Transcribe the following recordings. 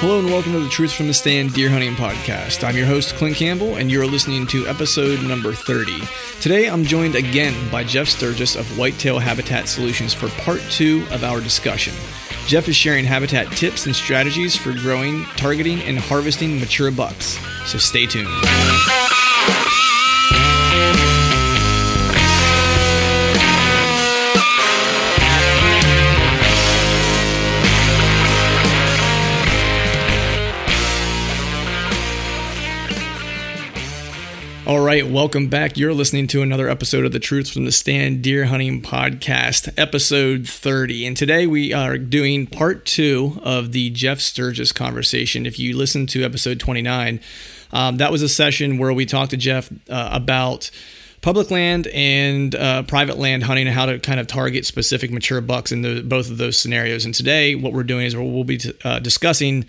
Hello and welcome to the Truth from the Stand Deer Hunting Podcast. I'm your host, Clint Campbell, and you're listening to episode number 30. Today I'm joined again by Jeff Sturgis of Whitetail Habitat Solutions for part two of our discussion. Jeff is sharing habitat tips and strategies for growing, targeting, and harvesting mature bucks. So stay tuned. All right, welcome back. You're listening to another episode of the Truth from the Stand Deer Hunting Podcast, episode 30. And today we are doing part two of the Jeff Sturgis conversation. If you listen to episode 29, um, that was a session where we talked to Jeff uh, about public land and uh, private land hunting and how to kind of target specific mature bucks in the, both of those scenarios. And today, what we're doing is we'll be t- uh, discussing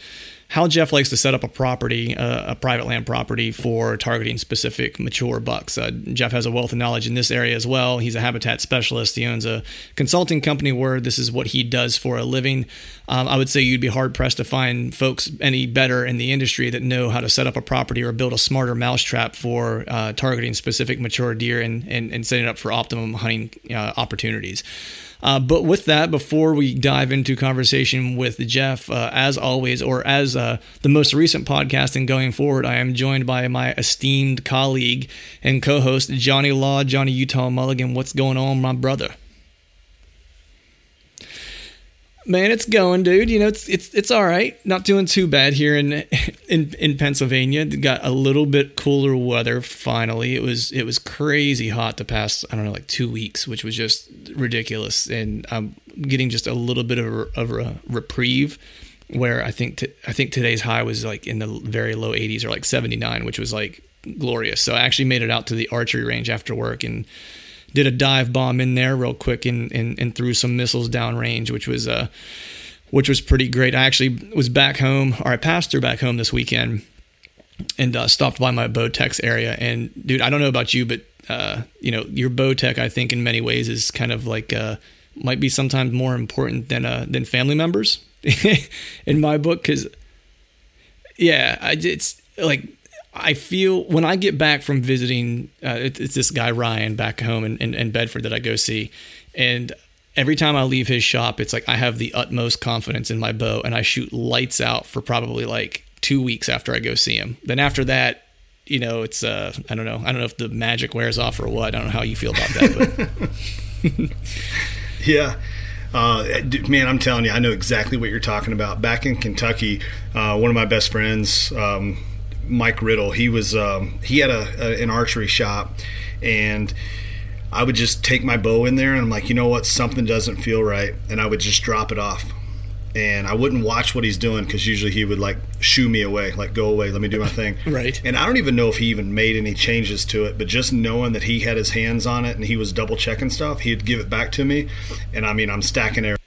how Jeff likes to set up a property, uh, a private land property for targeting specific mature bucks. Uh, Jeff has a wealth of knowledge in this area as well. He's a habitat specialist. He owns a consulting company where this is what he does for a living. Um, I would say you'd be hard pressed to find folks any better in the industry that know how to set up a property or build a smarter mousetrap for uh, targeting specific mature deer and, and, and setting up for optimum hunting uh, opportunities. Uh, but with that, before we dive into conversation with Jeff, uh, as always, or as uh, the most recent podcast and going forward, I am joined by my esteemed colleague and co-host Johnny Law, Johnny Utah Mulligan. What's going on, my brother? Man, it's going, dude. You know, it's it's it's all right. Not doing too bad here in in in Pennsylvania. Got a little bit cooler weather finally. It was it was crazy hot the past I don't know like two weeks, which was just ridiculous. And I'm getting just a little bit of a, of a reprieve. Where I think t- I think today's high was like in the very low 80s or like 79, which was like glorious. So I actually made it out to the archery range after work and did a dive bomb in there real quick and, and, and threw some missiles downrange, which was uh, which was pretty great. I actually was back home, or I passed through back home this weekend and uh, stopped by my bow tech area. And dude, I don't know about you, but uh, you know, your bow tech, I think in many ways is kind of like uh, might be sometimes more important than uh, than family members in my book because yeah, I, it's like I feel when I get back from visiting, uh, it, it's this guy Ryan back home in, in, in, Bedford that I go see, and every time I leave his shop, it's like I have the utmost confidence in my bow, and I shoot lights out for probably like two weeks after I go see him. Then after that, you know, it's uh, I don't know, I don't know if the magic wears off or what. I don't know how you feel about that, but yeah. Uh, man, I'm telling you, I know exactly what you're talking about. Back in Kentucky, uh, one of my best friends, um, Mike Riddle. He was um, he had a, a, an archery shop, and I would just take my bow in there, and I'm like, you know what, something doesn't feel right, and I would just drop it off, and I wouldn't watch what he's doing because usually he would like shoo me away, like go away, let me do my thing. right. And I don't even know if he even made any changes to it, but just knowing that he had his hands on it and he was double checking stuff, he'd give it back to me, and I mean, I'm stacking arrows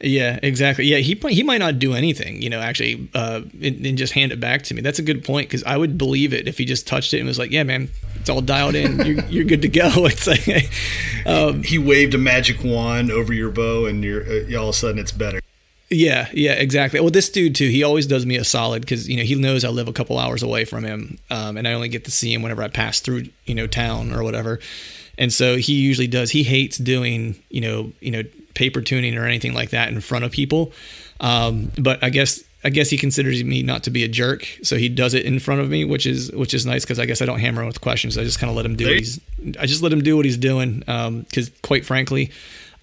yeah, exactly. Yeah, he he might not do anything, you know, actually, uh, and, and just hand it back to me. That's a good point because I would believe it if he just touched it and was like, "Yeah, man, it's all dialed in. You're, you're good to go." It's like um, he waved a magic wand over your bow, and you're uh, all of a sudden it's better. Yeah, yeah, exactly. Well, this dude too, he always does me a solid because you know he knows I live a couple hours away from him, um, and I only get to see him whenever I pass through you know town or whatever and so he usually does. He hates doing you know you know paper tuning or anything like that in front of people. Um, but I guess I guess he considers me not to be a jerk, so he does it in front of me, which is which is nice because I guess I don't hammer him with questions. I just kind of let him do what he's. I just let him do what he's doing because, quite frankly,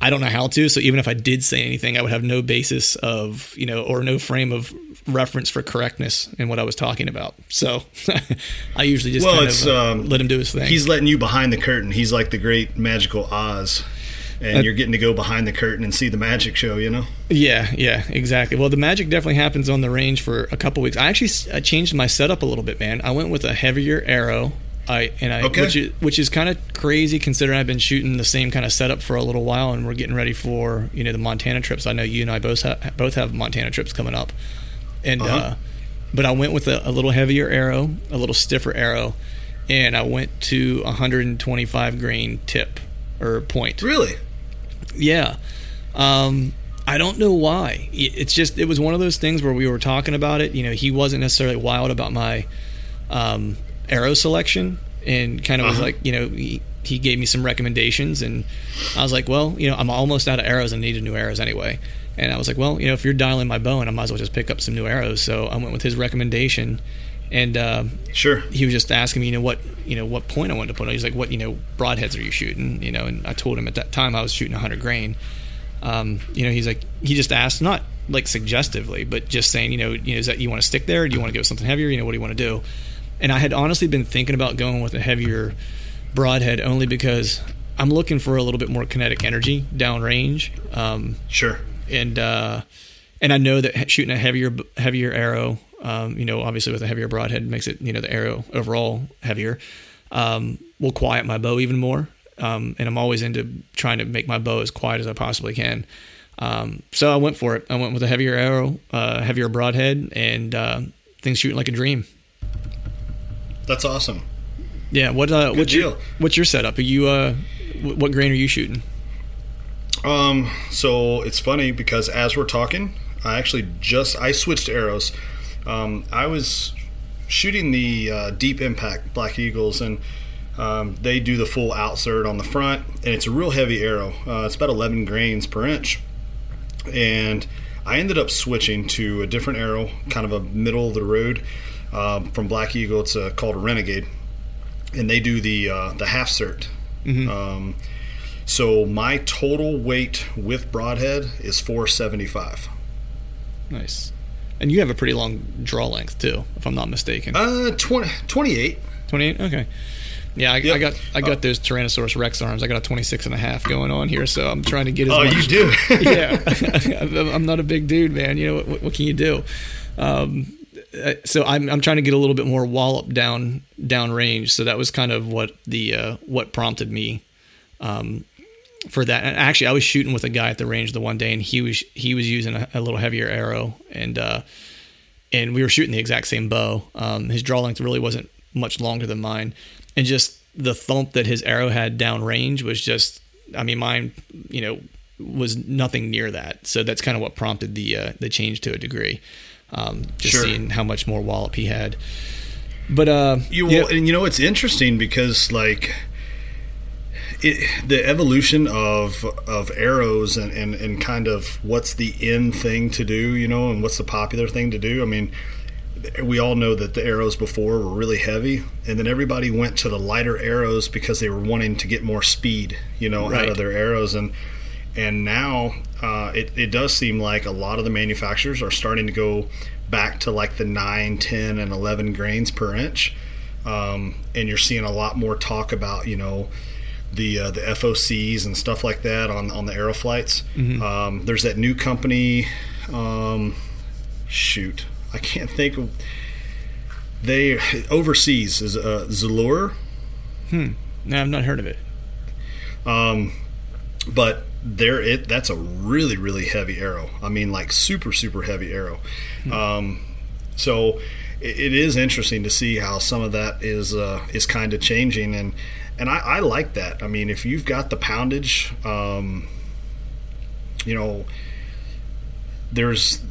I don't know how to. So even if I did say anything, I would have no basis of you know or no frame of reference for correctness in what I was talking about. So I usually just well, kind of, uh, um, let him do his thing. He's letting you behind the curtain. He's like the great magical Oz, and you're getting to go behind the curtain and see the magic show. You know. Yeah, yeah, exactly. Well, the magic definitely happens on the range for a couple weeks. I actually I changed my setup a little bit, man. I went with a heavier arrow. I and I Okay. which is which is kind of crazy considering I've been shooting the same kind of setup for a little while, and we're getting ready for you know the Montana trips. I know you and I both ha- both have Montana trips coming up, and Uh-huh. uh, but I went with a, a little heavier arrow, a little stiffer arrow, and I went to 125 grain tip or point. Really? Yeah. Um, I don't know why. It's just it was one of those things where we were talking about it. You know, he wasn't necessarily wild about my um, arrow selection, and kind of was Uh-huh. like, you know, he, he gave me some recommendations, and I was like, well, you know, I'm almost out of arrows and needed new arrows anyway. And I was like, well, you know, if you're dialing my bow, and I might as well just pick up some new arrows. So I went with his recommendation, and uh, Sure. he was just asking me, you know, what you know, what point I wanted to put on. He's like, what you know, broadheads are you shooting? You know, and I told him at that time I was shooting 100 grain. Um, you know, he's like, he just asked, not like suggestively, but just saying, you know, you know, is that you want to stick there? Or do you want to go with something heavier? You know, what do you want to do? And I had honestly been thinking about going with a heavier broadhead only because I'm looking for a little bit more kinetic energy downrange. Um, Sure. and uh, and I know that shooting a heavier heavier arrow, um, you know, obviously with a heavier broadhead makes it you know the arrow overall heavier, um, will quiet my bow even more. Um, and I'm always into trying to make my bow as quiet as I possibly can. Um, so I went for it. I went with a heavier arrow, uh, heavier broadhead, and uh, things shooting like a dream. That's awesome. Yeah. What? Uh, what's your. What's your setup? Are you? Uh, wh- what grain are you shooting? Um, so it's funny because as we're talking, I actually just I switched arrows. Um, I was shooting the uh, deep impact Black Eagles, and um, they do the full outsert on the front, and it's a real heavy arrow. Uh, it's about 11 grains per inch, and I ended up switching to a different arrow, kind of a middle of the road um, from Black Eagle. It's uh, called a Renegade, and they do the uh, the half cert. Um, so my total weight with broadhead is 475. Nice. And you have a pretty long draw length too, if I'm not mistaken. Uh, 20, 28. 28 okay. Yeah I, I got i got those tyrannosaurus rex arms. I got a 26 and a half going on here so i'm trying to get as Oh, much you do? yeah. I'm not a big dude man. You know what, what can you do? Um, uh, so I'm, I'm trying to get a little bit more wallop down down range. So that was kind of what the uh, what prompted me um, for that and actually i was shooting with a guy at the range the one day and he was he was using a, a little heavier arrow and uh, and we were shooting the exact same bow. Um, his draw length really wasn't much longer than mine, and just the thump that his arrow had down range was just, I mean, mine, you know, was nothing near that. So that's kind of what prompted the uh, the change to a degree. Um, just Sure. seeing how much more wallop he had. But uh, You yeah, and you know it's interesting because like it, the evolution of of arrows and, and and kind of what's the in thing to do, you know, and what's the popular thing to do. I mean, we all know that the arrows before were really heavy, and then everybody went to the lighter arrows because they were wanting to get more speed, you know, out of their arrows and. And now uh, it, it does seem like a lot of the manufacturers are starting to go back to like the 9, 10, and 11 grains per inch. Um, and you're seeing a lot more talk about, you know, the uh, the FOCs and stuff like that on, on the Aeroflights. Um, there's that new company. Um, shoot, I can't think of. They overseas is uh, Zalure. no, I've not heard of it. Um, but there it that's a really really heavy arrow. I mean like super super heavy arrow. Um, so it, it is interesting to see how some of that is uh, is kind of changing and and I, I like that. I mean if you've got the poundage, um, you know. there's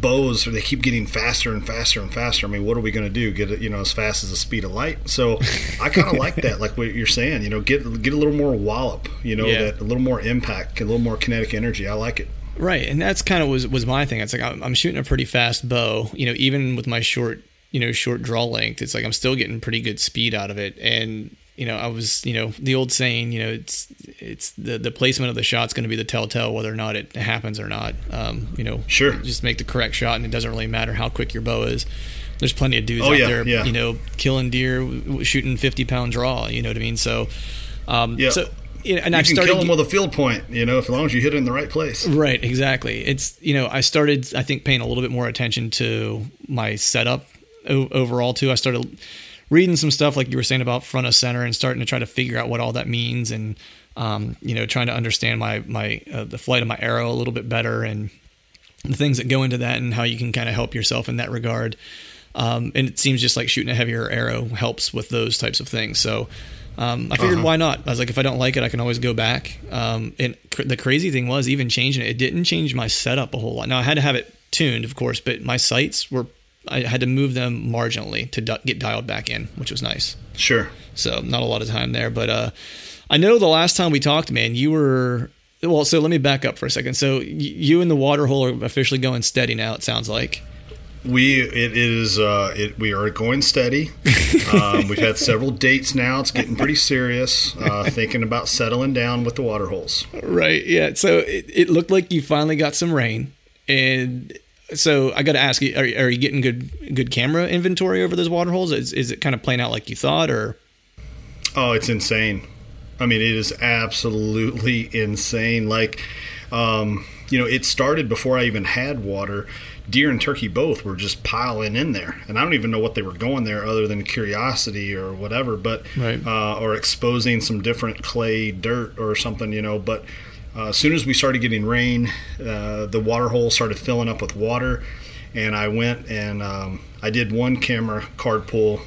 bows they keep getting faster and faster and faster. I mean, what are we going to do? Get it, you know, as fast as the speed of light. So I kind of like that, like what you're saying. You know, get get a little more wallop. You know, yeah. that a little more impact, a little more kinetic energy. I like it. Right, and that's kind of was was my thing. It's like I'm shooting a pretty fast bow. You know, even with my short, you know, short draw length, it's like I'm still getting pretty good speed out of it. And you know, I was, you know, the old saying, you know, it's it's the the placement of the shot's going to be the telltale whether or not it happens or not. Um, you know, sure, just make the correct shot, and it doesn't really matter how quick your bow is. There's plenty of dudes oh, out yeah, there, yeah. you know, killing deer, shooting 50 pound draw. You know what I mean? So, um, yeah. So, you know, and you I can started, kill them with a field point, you know, as long as you hit it in the right place. Right, exactly. It's you know, I started, I think, paying a little bit more attention to my setup overall too. I started reading some stuff like you were saying about front of center and starting to try to figure out what all that means and um, you know trying to understand my my uh, the flight of my arrow a little bit better and the things that go into that and how you can kind of help yourself in that regard. Um, and it seems just like shooting a heavier arrow helps with those types of things. So um, I figured uh-huh. why not? I was like, if I don't like it, I can always go back. Um, and cr- the crazy thing was, even changing it, it didn't change my setup a whole lot. Now I had to have it tuned, of course, but my sights were I had to move them marginally to get dialed back in, which was nice. Sure. So not a lot of time there, but uh, I know the last time we talked, man, you were well. So let me back up for a second. So y- you and the water hole are officially going steady now. It sounds like. We it is uh, it, we are going steady. Um, we've had several dates now. It's getting pretty serious. Uh, thinking about settling down with the water holes. Right. Yeah. So it, it looked like you finally got some rain, and so I got to ask you: are, are, you getting good good camera inventory over those water holes? Is, is it kind of playing out like you thought, or? Oh, it's insane. I mean, it is absolutely insane. Like, um, you know, it started before I even had water. Deer and turkey both were just piling in there, and I don't even know what they were going there other than curiosity or whatever, but right. uh, or exposing some different clay dirt or something, you know. But as soon as we started getting rain, uh, the water hole started filling up with water, and I went and um, I did one camera card pull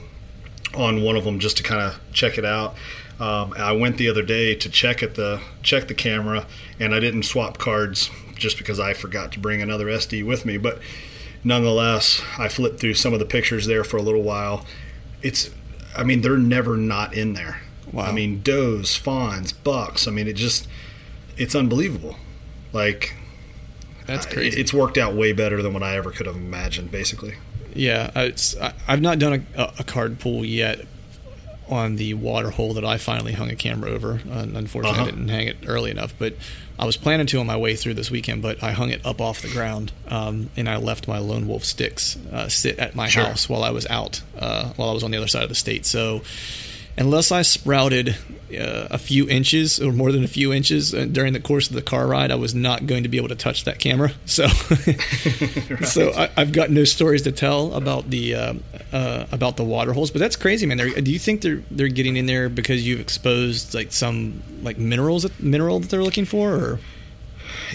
on one of them just to kind of check it out. Um, I went the other day to check at the check the camera, and I didn't swap cards just because I forgot to bring another SD with me. But nonetheless, I flipped through some of the pictures there for a little while. It's, I mean, they're never not in there. Wow. I mean, does, fawns, bucks. I mean, it just it's unbelievable. Like that's crazy. It's worked out way better than what I ever could have imagined. Basically. Yeah, it's I, have not done a, a, card pool yet on the water hole that I finally hung a camera over. Uh, unfortunately, uh-huh. I didn't hang it early enough, but I was planning to on my way through this weekend. But I hung it up off the ground, um, and I left my lone wolf sticks uh, sit at my sure. house while I was out, uh, while I was on the other side of the state. So unless I sprouted uh, a few inches or more than a few inches uh, during the course of the car ride, I was not going to be able to touch that camera. So, right. so I, have got no stories to tell about the uh, uh, about the water holes. But that's crazy, man. They're, do you think they're they're getting in there because you've exposed like some like minerals mineral that they're looking for? Or?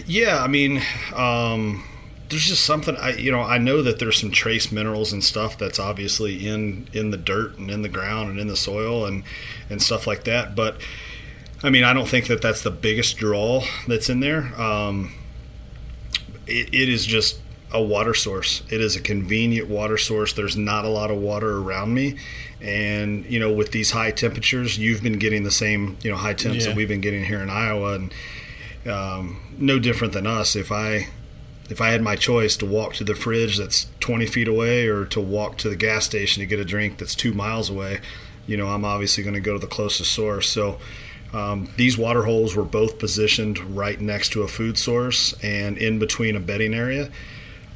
Yeah, I mean. Um there's just something I you know I know that there's some trace minerals and stuff that's obviously in in the dirt and in the ground and in the soil and and stuff like that but I mean I don't think that that's the biggest draw that's in there. Um, it, it is just a water source. It is a convenient water source. There's not a lot of water around me. And you know with these high temperatures you've been getting the same you know high temps yeah. that we've been getting here in Iowa. And um, no different than us. If I if I had my choice to walk to the fridge that's 20 feet away or to walk to the gas station to get a drink that's two miles away, you know, I'm obviously going to go to the closest source. So um, these water holes were both positioned right next to a food source and in between a bedding area.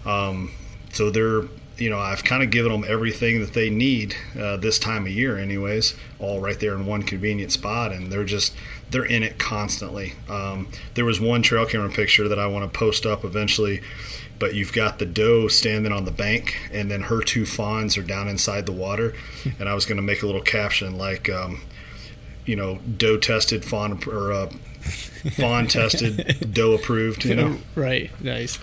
Um, so they're, you know, I've kind of given them everything that they need uh, this time of year, anyways, all right there in one convenient spot. And they're just, they're in it constantly. Um, there was one trail camera picture that I want to post up eventually, but you've got the doe standing on the bank, and then her two fawns are down inside the water. and I was going to make a little caption like, um, you know, doe tested, fawn or uh, fawn tested, doe approved. You know, right? Nice.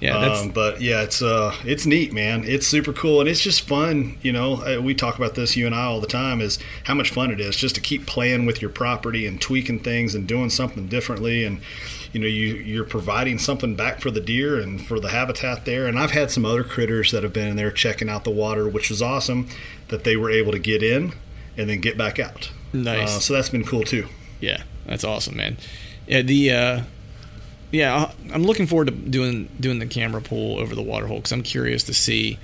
Yeah, that's, Um, but yeah, it's uh, it's neat, man. It's super cool, and it's just fun. You know, uh, we talk about this, you and I, all the time. Is how much fun it is just to keep playing with your property and tweaking things and doing something differently, and you know, you you're providing something back for the deer and for the habitat there. And I've had some other critters that have been in there checking out the water, which was awesome that they were able to get in and then get back out. Nice. Uh, so that's been cool too. Yeah, that's awesome, man. Yeah, the uh, yeah, I- I'm looking forward to doing doing the camera pull over the water hole because I'm curious to see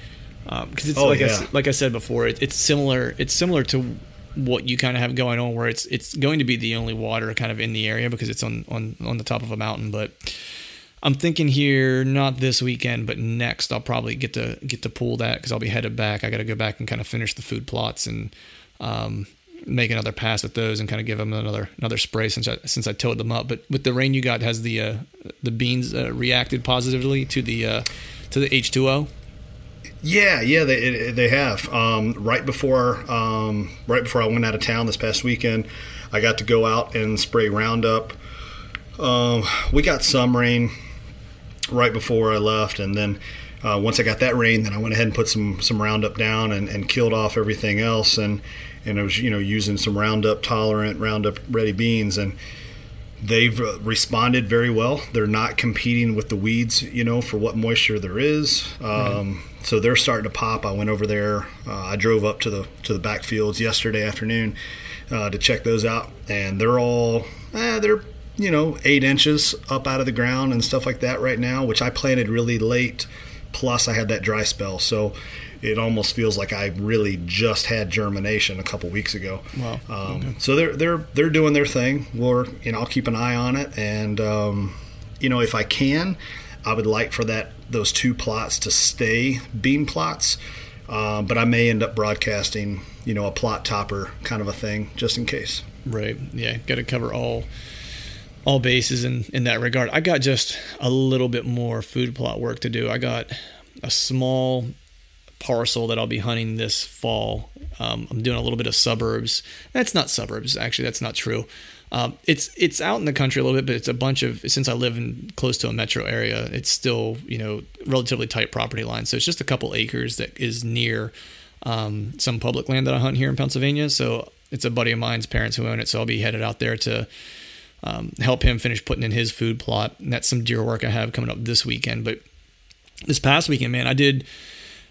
because it's Oh, like I, yeah. s- like I said before, it, it's similar. It's similar to what you kind of have going on, where it's it's going to be the only water kind of in the area because it's on on on the top of a mountain, but. I'm thinking here, not this weekend, but next. I'll probably get to get to pull that because I'll be headed back. I got to go back and kind of finish the food plots and um, make another pass with those and kind of give them another another spray since I since I towed them up. But with the rain you got, has the uh, the beans uh, reacted positively to the uh, to the H2O? Yeah, yeah, they they have. Um, right before um, right before I went out of town this past weekend, I got to go out and spray Roundup. Um, we got some rain right before I left, and then uh, once I got that rain, then I went ahead and put some some Roundup down and, and killed off everything else, and and I was you know using some Roundup tolerant, Roundup ready beans, and they've uh, responded very well. They're not competing with the weeds, you know, for what moisture there is. Um, So they're starting to pop. I went over there. Uh, I drove up to the to the backfields yesterday afternoon uh, to check those out, and they're all eh, they're you know eight inches up out of the ground and stuff like that right now, which I planted really late. Plus, I had that dry spell, so it almost feels like I really just had germination a couple weeks ago. Wow. Um, So they're they're they're doing their thing. We're you know I'll keep an eye on it, and um, you know if I can, I would like for that those two plots to stay beam plots. Uh, but I may end up broadcasting, you know, a plot topper kind of a thing, just in case. Right. Yeah. Got to cover all all bases in in that regard. I got just a little bit more food plot work to do. I got a small parcel that I'll be hunting this fall. Um, I'm doing a little bit of suburbs. That's not suburbs, actually. That's not true. Um, it's it's out in the country a little bit, but it's a bunch of. Since I live in close to a metro area, it's still you know relatively tight property lines. So it's just a couple acres that is near um, some public land that I hunt here in Pennsylvania. So it's a buddy of mine's parents who own it. So I'll be headed out there to um, help him finish putting in his food plot. And that's some deer work I have coming up this weekend. But this past weekend, man, I did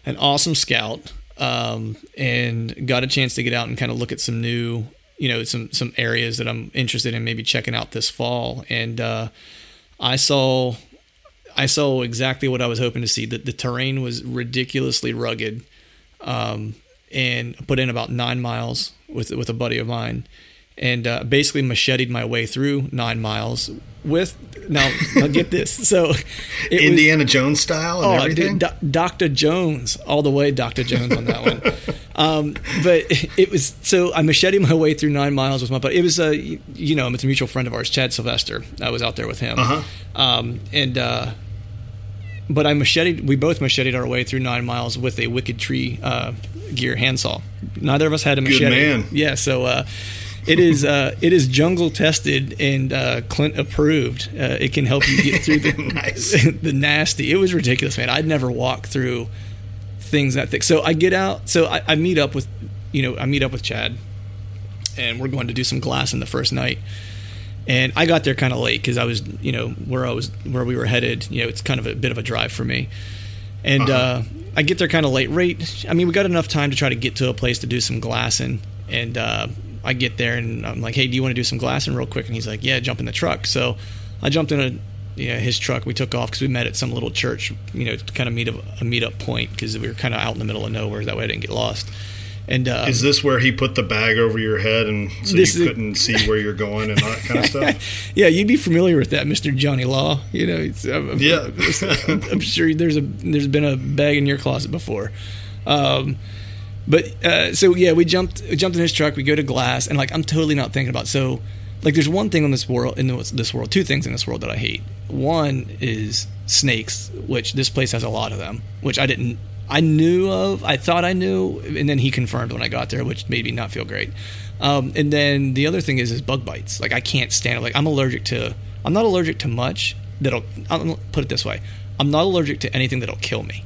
an awesome scout um, and got a chance to get out and kind of look at some new, you know, some some areas that I'm interested in maybe checking out this fall. And uh, I saw I saw exactly what I was hoping to see. That the terrain was ridiculously rugged, um, and put in about nine miles with with a buddy of mine, and uh, basically macheted my way through nine miles with. Now, now get this. So, it was, Indiana Jones style and Oh, everything. dude, Dr. Jones, all the way, Dr. Jones on that one. um, but it was so I macheted my way through nine miles with my buddy. It was a you know it's a mutual friend of ours, Chad Sylvester. I was out there with him, Uh-huh. um, and uh, but I macheted. We both macheted our way through nine miles with a wicked tree uh, gear handsaw. Neither of us had a Good machete. man. Yeah, so. It is uh, it is jungle tested and uh, Clint approved. Uh, it can help you get through the Nice. the nasty. It was ridiculous, man. I'd never walk through things that thick. So I get out. So I, I meet up with, you know, I meet up with Chad, and we're going to do some glass in the first night. And I got there kind of late because I was, you know, where I was, where we were headed. You know, it's kind of a bit of a drive for me. And uh, I get there kind of late. Right. I mean, we got enough time to try to get to a place to do some glassing. And uh, I get there and I'm like, hey, do you want to do some glassing real quick? And he's like, yeah, jump in the truck. So I jumped in a, you know, his truck. We took off because we met at some little church, you know, to kind of meet a, a meetup point because we were kind of out in the middle of nowhere. That way I didn't get lost. And uh, Is this where he put the bag over your head and so you couldn't see where you're going and that kind of stuff? yeah, you'd be familiar with that, Mister Johnny Law. You know, it's, I'm, Yeah. I'm, I'm sure there's a there's been a bag in your closet before. Um, but uh, so yeah, we jumped jumped in his truck. We go to glass, and like I'm totally not thinking about so. Like, there's one thing in this world, in this this world, two things in this world that I hate. One is snakes, which this place has a lot of them, which I didn't, I knew of, I thought I knew, and then he confirmed when I got there, which made me not feel great. Um, and then the other thing is is bug bites. Like I can't stand it. Like I'm allergic to, I'm not allergic to much. That'll, I'll put it this way, I'm not allergic to anything that'll kill me.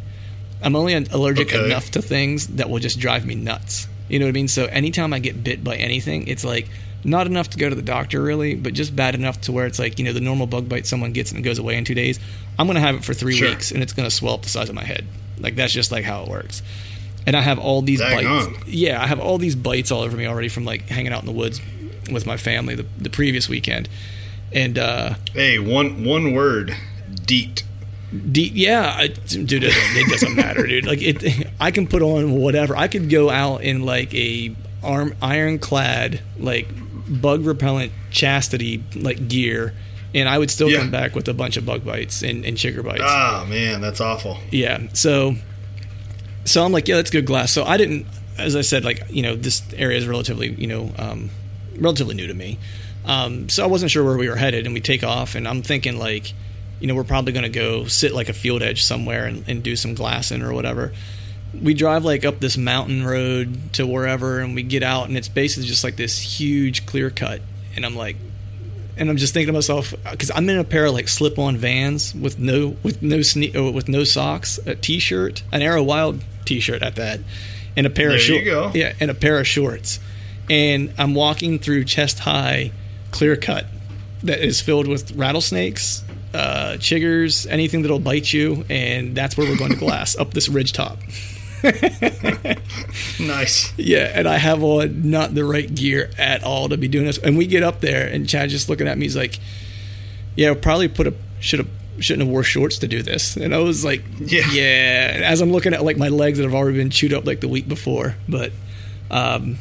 I'm only allergic Okay. enough to things that will just drive me nuts. You know what I mean? So anytime I get bit by anything, it's like not enough to go to the doctor really, but just bad enough to where it's like, you know, the normal bug bite someone gets and it goes away in two days. I'm going to have it for three Sure. weeks and it's going to swell up the size of my head. Like that's just like how it works. And I have all these bites. Daggone. Yeah, I have all these bites all over me already from like hanging out in the woods with my family the, the previous weekend. And, uh, Hey, one one word, deet. D- yeah, I, dude, it, it doesn't matter, dude. Like it, I can put on whatever. I could go out in like a arm ironclad like bug repellent chastity like gear, and I would still Yeah. come back with a bunch of bug bites and, and chigger bites. Ah, man, that's awful. Yeah. So, so I'm like, yeah, that's good glass. So I didn't, as I said, like you know, this area is relatively, you know, um, relatively new to me. Um, so I wasn't sure where we were headed, and we take off, and I'm thinking like, you know, we're probably going to go sit like a field edge somewhere and, and do some glassing or whatever. We drive like up this mountain road to wherever, and we get out, and it's basically just like this huge clear cut, and I'm like, and I'm just thinking to myself because I'm in a pair of like slip-on Vans with no with no sne- uh, with no socks, a t-shirt, an Arrow Wild t-shirt at that, and a pair There of shorts. Yeah, and a pair of shorts, and I'm walking through chest high clear cut that is filled with rattlesnakes, uh, chiggers, anything that'll bite you, and that's where we're going to glass up this ridge top. Nice. Yeah, and I have on not the right gear at all to be doing this. And we get up there, and Chad just looking at me, he's like, "Yeah, probably put a should have shouldn't have wore shorts to do this." And I was like, Yeah. yeah." And as I'm looking at like my legs that have already been chewed up like the week before, but, um,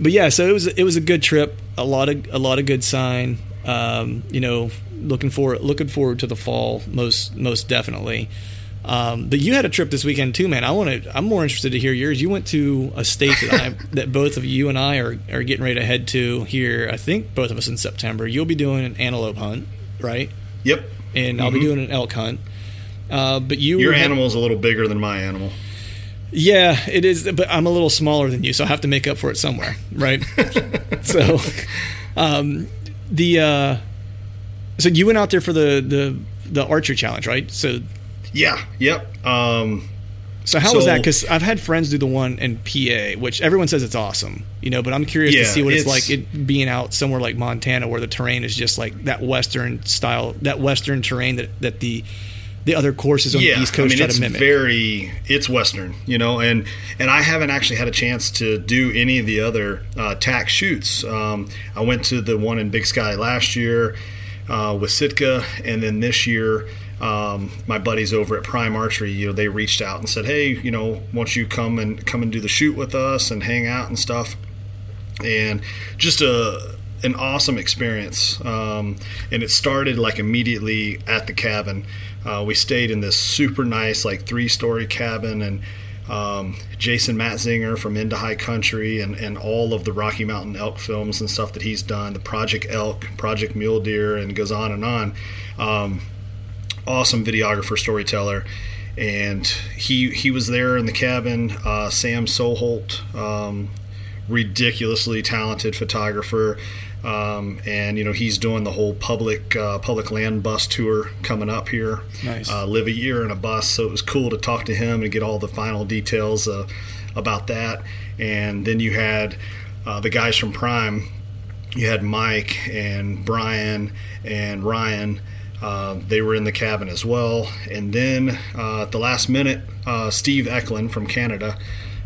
but yeah, so it was it was a good trip. A lot of a lot of good sign. Um, you know, looking forward looking forward to the fall most most definitely. Um, but you had a trip this weekend too, man. I want to. I'm more interested to hear yours. You went to a state that I that both of you and I are are getting ready to head to here. I think both of us in September. You'll be doing an antelope hunt, right? Yep. And I'll be doing an elk hunt. Uh, but you Your animal's a little bigger than my animal. yeah, it is. But I'm a little smaller than you, so I have to make up for it somewhere, right? so, um, the uh, so you went out there for the the the archery challenge, right? So Yeah. Yep. Um, So how was that? Because I've had friends do the one in PA, which everyone says it's awesome, you know. But I'm curious to see what it's, it's- like it being out somewhere like Montana, where the terrain is just like that western style, that western terrain that that the the other courses on yeah, the East Coast I mean try it's to mimic. very it's Western, you know, and and I haven't actually had a chance to do any of the other uh, TAC shoots. Um, I went to the one in Big Sky last year uh, with Sitka, and then this year. Um, my buddies over at Prime Archery, you know, they reached out and said, "Hey, you know, won't you come and come and do the shoot with us and hang out and stuff?" and just a an awesome experience. Um, and it started like immediately at the cabin. Uh, we stayed in this super nice like three story cabin and. Um, Jason Matzinger from Into High Country and, and all of the Rocky Mountain elk films and stuff that he's done, the Project Elk, Project Mule Deer, and goes on and on. Um, awesome videographer, storyteller, and he he was there in the cabin. Uh, Sam Soholt, um, ridiculously talented photographer, um, and you know he's doing the whole public uh, public land bus tour coming up here. Nice. Uh, live a year in a bus, so it was cool to talk to him and get all the final details uh, about that. And then you had uh, the guys from Prime you had Mike and Brian and Ryan. Uh, they were in the cabin as well. And then uh, at the last minute, uh, Steve Eklund from Canada,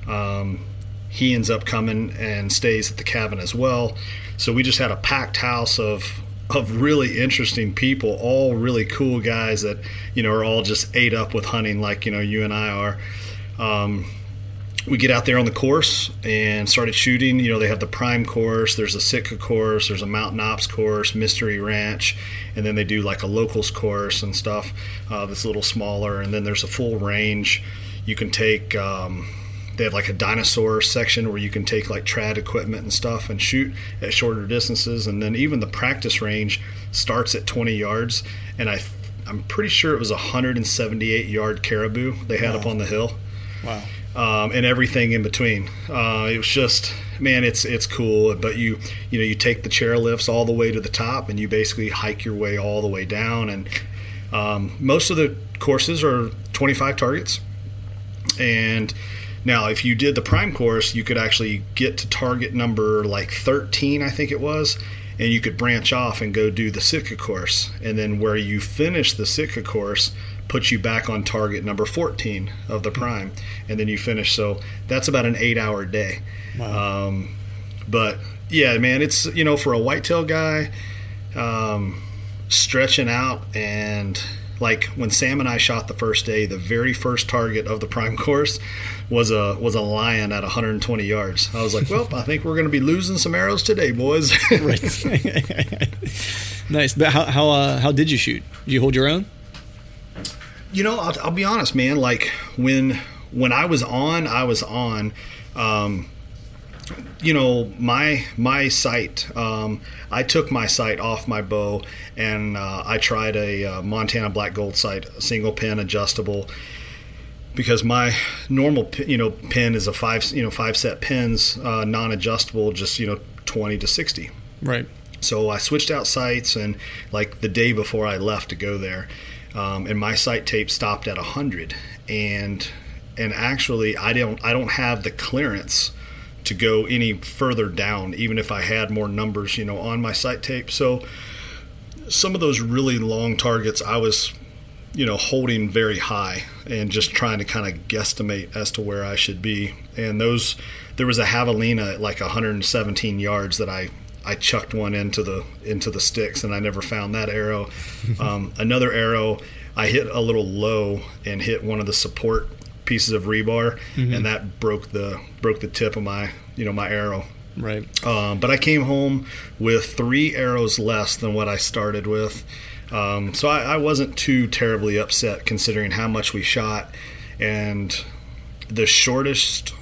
um, he ends up coming and stays at the cabin as well. So we just had a packed house of of really interesting people, all really cool guys that you know are all just ate up with hunting, like you know you and I are. Um, we get out there on the course and started shooting. You know, they have the prime course, there's a Sitka course, there's a Mountain Ops course, Mystery Ranch, and then they do like a locals course and stuff uh, that's a little smaller. And then there's a full range. You can take, um, they have like a dinosaur section where you can take like trad equipment and stuff and shoot at shorter distances. And then even the practice range starts at 20 yards. And I, I'm pretty sure it was a 178 yard caribou they had up on the hill wow. um, and everything in between. Uh, it was just, man, it's it's cool. But you you know you take the chair lifts all the way to the top, and you basically hike your way all the way down. And Um, most of the courses are 25 targets, and now if you did the prime course, you could actually get to target number like 13, I think it was, and you could branch off and go do the Sitka course, and then where you finish the Sitka course puts you back on target number 14 of the prime, and then you finish. So that's about an eight-hour day. Wow. Um, but yeah, man, it's you know for a whitetail guy, um, stretching out and like when Sam and I shot the first day, the very first target of the prime course was a was a lion at 120 yards. I was like, well, I think we're going to be losing some arrows today, boys. right. nice. But how how uh, how did you shoot? Did you hold your own? you know, I'll, I'll, be honest, man. Like when when I was on, I was on. Um, you know my my sight um, i took my sight off my bow and uh, i tried a uh, montana black gold sight single pin adjustable because my normal you know pin is a five you know five set pins uh, non-adjustable just you know 20 to 60 right. So i switched out sights and like the day before i left to go there um, and my sight tape stopped at 100 and and actually i don't i don't have the clearance to go any further down, even if I had more numbers, you know, on my sight tape. So some of those really long targets, I was, you know, holding very high and just trying to kind of guesstimate as to where I should be. And those, there was a javelina at like 117 yards that I I chucked one into the into the sticks, and I never found that arrow. Um, another arrow, I hit a little low and hit one of the support pieces of rebar, mm-hmm. and that broke the broke the tip of my you know my arrow. Right. Um, but I came home with three arrows less than what I started with, um, so I, I wasn't too terribly upset considering how much we shot, and the shortest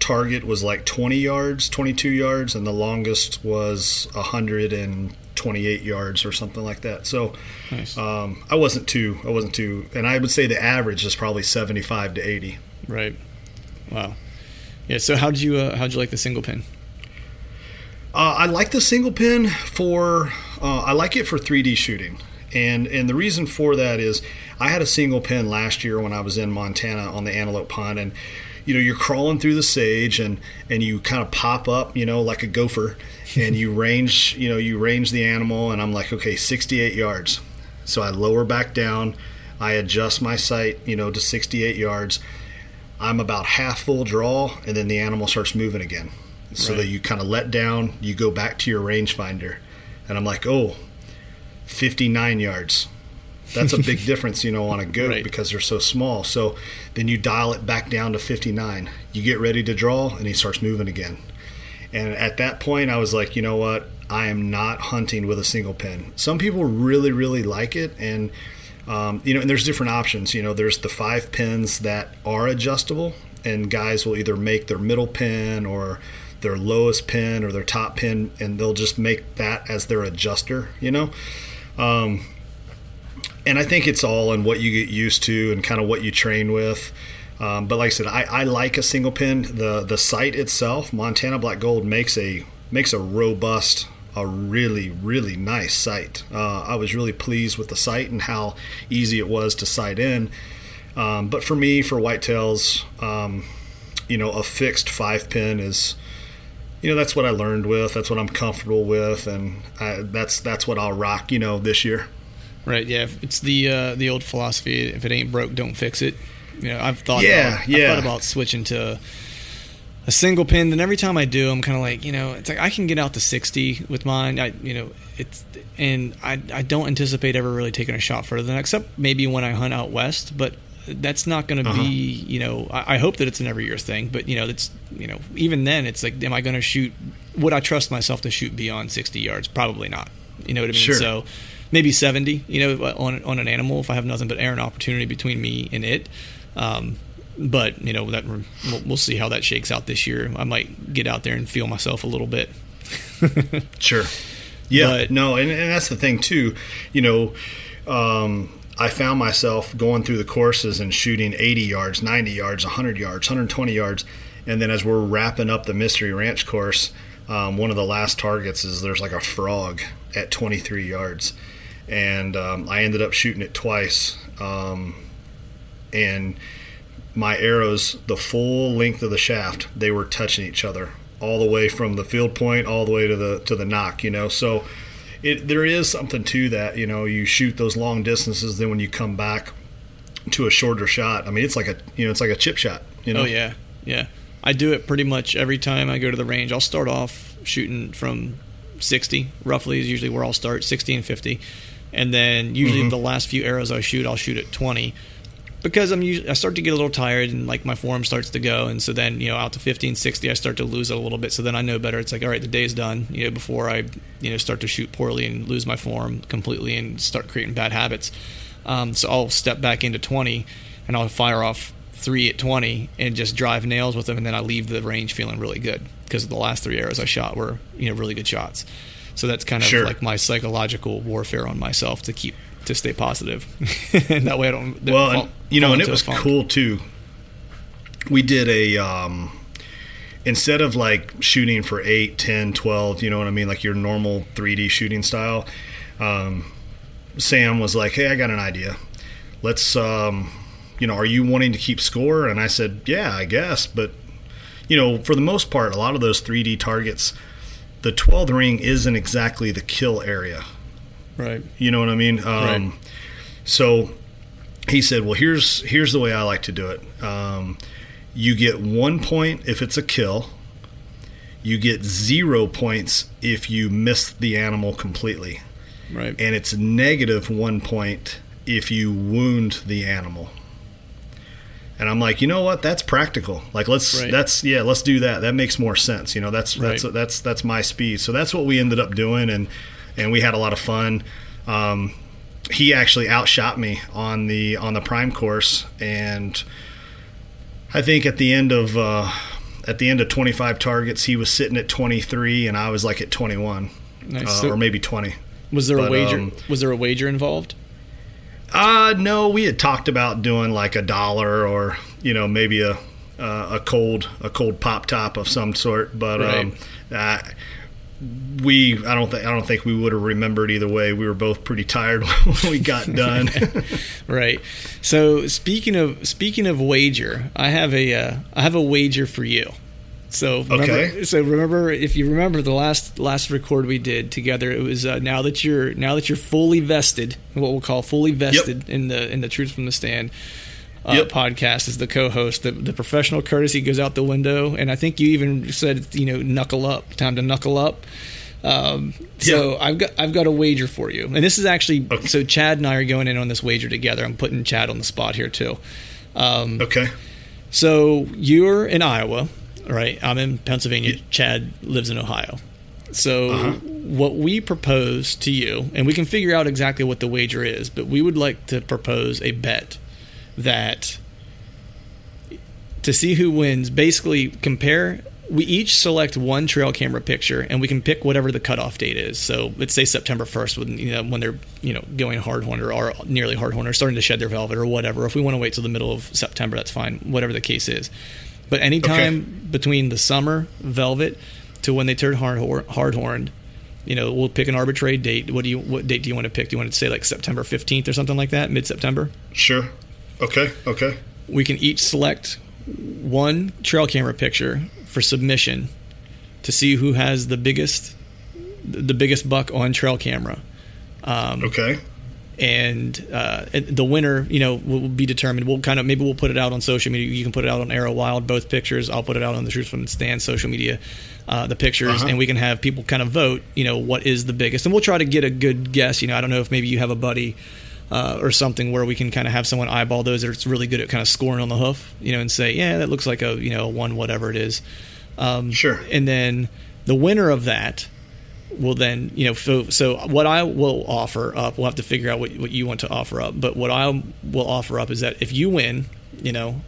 target was like 20 yards, 22 yards, and the longest was 128 yards or something like that. So nice. um, I wasn't too, I wasn't too, and I would say the average is probably 75 to 80. Right. Wow. Yeah. So how did you, uh, how'd you like the single pin? Uh, I like the single pin for, uh, I like it for 3D shooting. And, and the reason for that is I had a single pin last year when I was in Montana on the Antelope Pond, and you know you're crawling through the sage and and you kind of pop up you know like a gopher and you range you know you range the animal and i'm like okay 68 yards. So i lower back down. I adjust my sight you know to 68 yards. I'm about half full draw and then the animal starts moving again. So right. that you kind of let down you go back to your rangefinder. And i'm like oh 59 yards that's a big difference, you know, on a goat right. because they're so small. So then you dial it back down to 59. You get ready to draw, and he starts moving again. And at that point, I was like, you know what? I am not hunting with a single pin. Some people really, really like it, and um, you know, and there's different options. You know, there's the five pins that are adjustable, and guys will either make their middle pin or their lowest pin or their top pin, and they'll just make that as their adjuster. You know. Um, and I think it's all in what you get used to and kind of what you train with. Um, but like I said, I, I like a single pin. The the sight itself, Montana Black Gold makes a makes a robust, a really really nice sight. Uh, I was really pleased with the sight and how easy it was to sight in. Um, but for me, for whitetails, um, you know, a fixed five pin is, you know, that's what I learned with. That's what I'm comfortable with, and I, that's that's what I'll rock. You know, this year. Right. Yeah. It's the uh, the old philosophy: if it ain't broke, don't fix it. You know, I've thought. Yeah. About, yeah. I've thought about switching to a single pin. Then every time I do, I'm kind of like, you know, it's like I can get out to 60 with mine. I, you know, it's and I I don't anticipate ever really taking a shot further than that, except maybe when I hunt out west. But that's not going to uh-huh. be, you know, I, I, hope that it's an every year thing. But you know, it's you know, even then, it's like, am I going to shoot? Would I trust myself to shoot beyond 60 yards? Probably not. You know what I mean? Sure. So maybe 70, you know, on, on an animal if I have nothing but air and opportunity between me and it. Um, but you know that we'll, we'll, see how that shakes out this year. I might get out there and feel myself a little bit. sure. Yeah. But, no, and, and, that's the thing too. You know, um, I found myself going through the courses and shooting 80 yards, 90 yards, 100 yards, 120 yards, and then as we're wrapping up the Mystery Ranch course, um, one of the last targets is there's like a frog at 23 yards and um, I ended up shooting it twice. Um, and my arrows, the full length of the shaft, they were touching each other all the way from the field point all the way to the to the nock. You know, so it there is something to that. You know, you shoot those long distances, then when you come back to a shorter shot, I mean, it's like a you know, it's like a chip shot. You know? Oh yeah, yeah. I do it pretty much every time I go to the range. I'll start off shooting from 60, roughly is usually where I'll start, 60 and 50, and then usually mm-hmm. the last few arrows I shoot, I'll shoot at 20 because I'm usually, I start to get a little tired and like my form starts to go. And so then you know out to 15 60 I start to lose it a little bit. So then I know better. It's like all right the day's done you know before I you know start to shoot poorly and lose my form completely and start creating bad habits. Um, so I'll step back into 20 and I'll fire off three at 20 and just drive nails with them. And then I leave the range feeling really good because the last three arrows I shot were you know really good shots so that's kind of sure. like my psychological warfare on myself to keep to stay positive. and that way I don't. Well, fall, and, you know, and it was cool too. We did a. Um, instead of like shooting for 8 10 12 you know what i mean like your normal 3d shooting style um, sam was like hey i got an idea let's um, you know are you wanting to keep score and i said yeah i guess but you know for the most part a lot of those 3d targets the 12th ring isn't exactly the kill area Right. You know what I mean? Um, right. So he said, "Well, here's here's the way I like to do it. Um, you get one point if it's a kill. You get zero points if you miss the animal completely. Right. And it's negative one point if you wound the animal." And I'm like, you know what? That's practical. Like, let's right. that's yeah, let's do that. That makes more sense. You know, that's right. that's that's that's my speed. So that's what we ended up doing, and and we had a lot of fun. Um, he actually outshot me on the on the prime course, and I think at the end of uh, at the end of 25 targets, he was sitting at 23, and I was like at 21, nice. uh, so or maybe 20. Was there but, a wager? Um, was there a wager involved? Uh no, we had talked about doing like a dollar or you know maybe a uh, a cold a cold pop top of some sort, but right. um, uh, we I don't think I don't think we would have remembered either way. We were both pretty tired when we got done. right. So speaking of speaking of wager, I have a uh, I have a wager for you. So remember, okay. So remember, if you remember the last last record we did together, it was uh, now that you're now that you're fully vested, what we'll call fully vested yep. in the in the truth from the stand uh, yep. podcast as the co-host. The, the professional courtesy goes out the window, and I think you even said, you know, knuckle up. Time to knuckle up. Um, so yeah. I've got I've got a wager for you, and this is actually okay. so Chad and I are going in on this wager together. I'm putting Chad on the spot here too. Um, okay. So you're in Iowa, right? I'm in Pennsylvania. Chad lives in Ohio. So uh-huh. what we propose to you, and we can figure out exactly what the wager is, but we would like to propose a bet that to see who wins, basically compare. We each select one trail camera picture, and we can pick whatever the cutoff date is. So let's say September first, when you know when they're you know going hard horn or nearly hard horn or starting to shed their velvet or whatever. If we want to wait till the middle of September, that's fine. Whatever the case is, but anytime okay. between the summer velvet to when they turn hard hard horned, you know, we'll pick an arbitrary date. What do you what date do you want to pick? Do you want to say like September fifteenth or something like that, mid September? Sure. Okay. Okay. We can each select one trail camera picture for submission to see who has the biggest the biggest buck on trail camera. Um, okay. And uh, the winner, you know, will be determined. We'll kind of maybe we'll put it out on social media. You can put it out on Arrow Wild, both pictures. I'll put it out on the Truth from the Stand social media, uh, the pictures, uh-huh. and we can have people kind of vote. You know, what is the biggest, and we'll try to get a good guess. You know, I don't know if maybe you have a buddy uh, or something where we can kind of have someone eyeball those that's really good at kind of scoring on the hoof, you know, and say, yeah, that looks like a you know one whatever it is. Um, sure. And then the winner of that will then you know so, so what I will offer up, we'll have to figure out what what you want to offer up. But what I will offer up is that if you win, you know,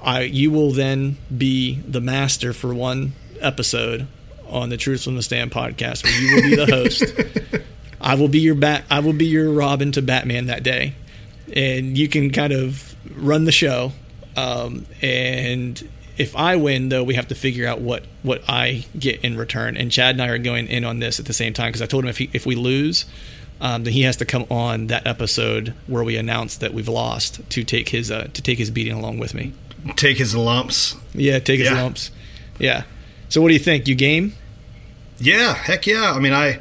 I you will then be the master for one episode on the Truth from the Stand podcast, where you will be the host. I will be your bat. I will be your Robin to Batman that day, and you can kind of run the show. Um, and if I win, though, we have to figure out what what I get in return. And Chad and I are going in on this at the same time because I told him if he, if we lose, um, then he has to come on that episode where we announce that we've lost to take his uh, to take his beating along with me. Take his lumps. Yeah, take his Yeah. lumps. Yeah. So what do you think? You game? Yeah, heck yeah. I mean, I,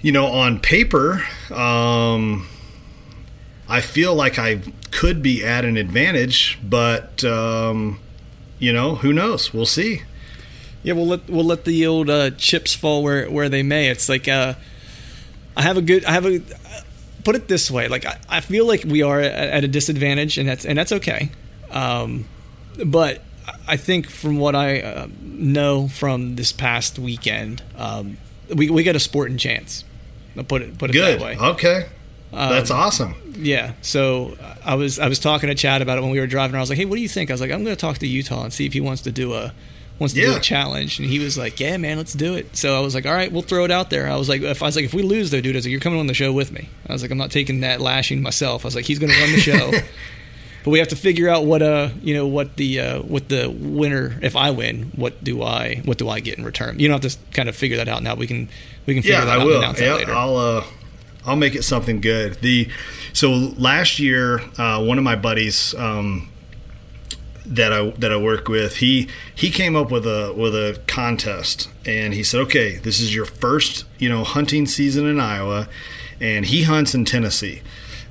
you know, on paper, um, I feel like I could be at an advantage, but um, you know, who knows? We'll see. Yeah, we'll let we'll let the old uh, chips fall where where they may. It's like uh, I have a good I have a put it this way. Like I, I feel like we are at, a disadvantage, and that's and that's okay. Um, but I think from what I uh, know from this past weekend, um, we we got a sporting chance. I'll put it put it Good. that way. Okay. That's awesome. Yeah. So I was I was talking to Chad about it when we were driving. I was like, "Hey, what do you think?" I was like, "I'm going to talk to Utah and see if he wants to do a wants to do a challenge." And he was like, "Yeah, man, let's do it." So I was like, "All right, we'll throw it out there." I was like, "If I was like, if we lose though, dude, I was like, you're coming on the show with me." I was like, "I'm not taking that lashing myself." I was like, "He's going to run the show." But we have to figure out what uh you know what the uh, what the winner if I win what do I what do I get in return you don't have to kind of figure that out now we can we can figure Yeah, that I out and will. announce that Yeah, later. I'll uh, I'll make it something good. The so last year, uh, one of my buddies um, that I that I work with, he he came up with a with a contest, and he said, "Okay, this is your first you know hunting season in Iowa," and he hunts in Tennessee.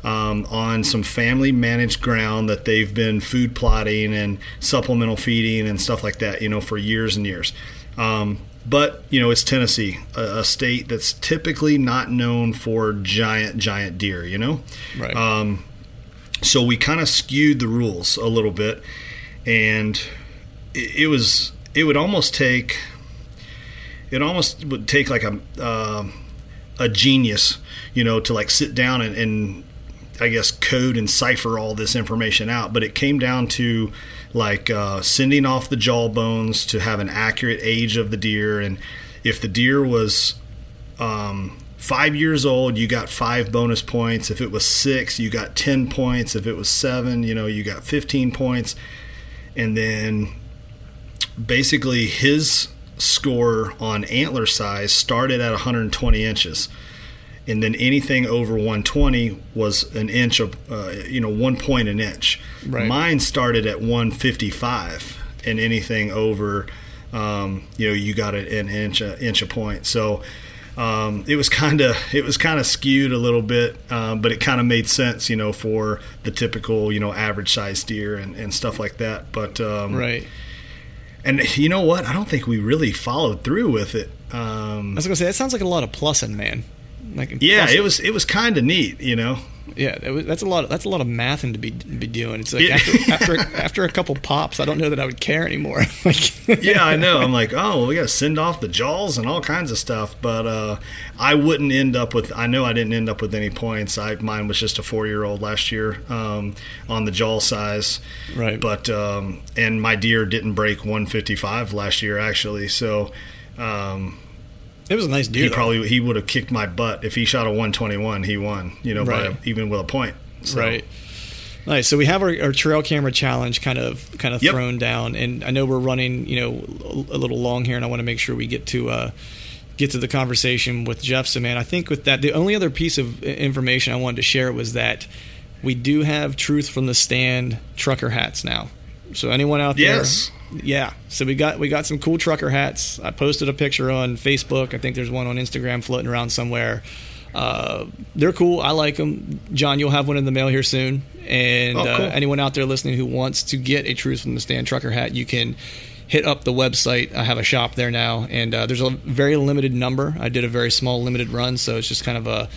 Um, on some family managed ground that they've been food plotting and supplemental feeding and stuff like that, you know, for years and years. Um, but you know, it's Tennessee, a, a state that's typically not known for giant, giant deer. You know, right um, so we kind of skewed the rules a little bit, and it, it was it would almost take it almost would take like a uh, a genius, you know, to like sit down and, and I guess code and cipher all this information out. But it came down to like uh, sending off the jaw bones to have an accurate age of the deer, and if the deer was um, five years old, you got five bonus points. If it was six, you got ten points. If it was seven, you know, you got fifteen points. And then basically his score on antler size started at 120 inches and then anything over 120 was an inch of uh, you know one point an inch. Right. mine started at 155 and anything over um, you know you got an inch a inch a point. So um, it was kind of it was kind of skewed a little bit um, but it kind of made sense you know for the typical you know average size deer and, and stuff like that. But um, right. and you know what? I don't think we really followed through with it. Um, I was gonna say that sounds like a lot of plussing, man. Like yeah it was it was kind of neat you know Yeah, that was, that's a lot. Of, that's a lot of mathing to be be doing. It's like Yeah. after, after after a couple pops, I don't know that I would care anymore. like, yeah i know i'm like oh well, we gotta send off the jaws and all kinds of stuff but uh, i wouldn't end up with i know i didn't end up with any points i mine was just a four year old last year um, on the jaw size Right. but um, and my deer didn't break 155 last year actually so um, it was a nice deer. he though. probably he would have kicked my butt if he shot a 121 he won you know by Right. a, even with a point So, Right. Nice. So we have our, our trail camera challenge kind of kind of Yep. thrown down, and I know we're running, you know, a, a little long here, and I want to make sure we get to uh, get to the conversation with Jeff. So, man, I think with that, the only other piece of information I wanted to share was that we do have Truth from the Stand trucker hats now. So anyone out there, Yes. yeah. So we got we got some cool trucker hats. I posted a picture on Facebook. I think there's one on Instagram floating around somewhere. Uh, they're cool. I like them. John, you'll have one in the mail here soon. And Oh, cool. uh, anyone out there listening who wants to get a Truth from the Stand trucker hat, you can hit up the website. I have a shop there now, and uh, there's a very limited number. I did a very small limited run, so it's just kind of a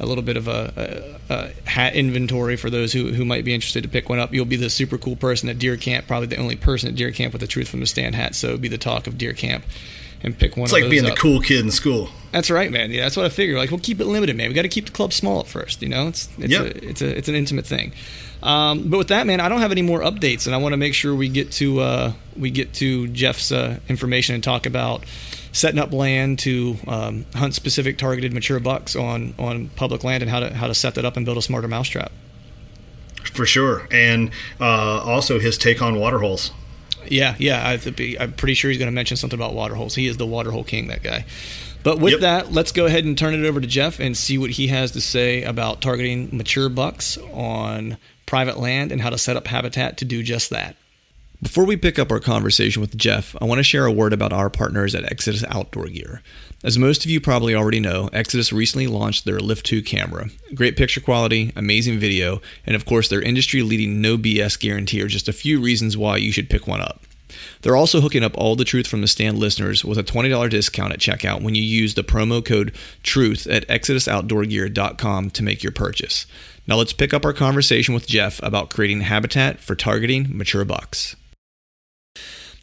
a little bit of a, a, a hat inventory for those who, who might be interested to pick one up. You'll be the super cool person at Deer Camp, probably the only person at Deer Camp with a Truth from the Stand hat. So it'd be the talk of Deer Camp and pick one it's like being the cool kid in school That's right, man. Yeah, that's what I figure. Like, we'll keep it limited, man. We got to keep the club small at first. You know, it's it's Yep. a it's a it's an intimate thing. Um, but with that, man, I don't have any more updates, and I want to make sure we get to uh, we get to Jeff's uh, information and talk about setting up land to um, hunt specific targeted mature bucks on on public land and how to how to set that up and build a smarter mousetrap. for sure and uh, also his take on waterholes. Yeah, yeah. I, th- I'm pretty sure he's going to mention something about waterholes. He is the waterhole king, that guy. But with Yep. that, let's go ahead and turn it over to Jeff and see what he has to say about targeting mature bucks on private land and how to set up habitat to do just that. Before we pick up our conversation with Jeff, I want to share a word about our partners at Exodus Outdoor Gear. As most of you probably already know, Exodus recently launched their Lift 2 camera. Great picture quality, amazing video, and of course, their industry leading no BS guarantee are just a few reasons why you should pick one up. They're also hooking up all the truth from the stand listeners with a $20 discount at checkout when you use the promo code TRUTH at ExodusOutdoorGear.com to make your purchase. Now let's pick up our conversation with Jeff about creating habitat for targeting mature bucks.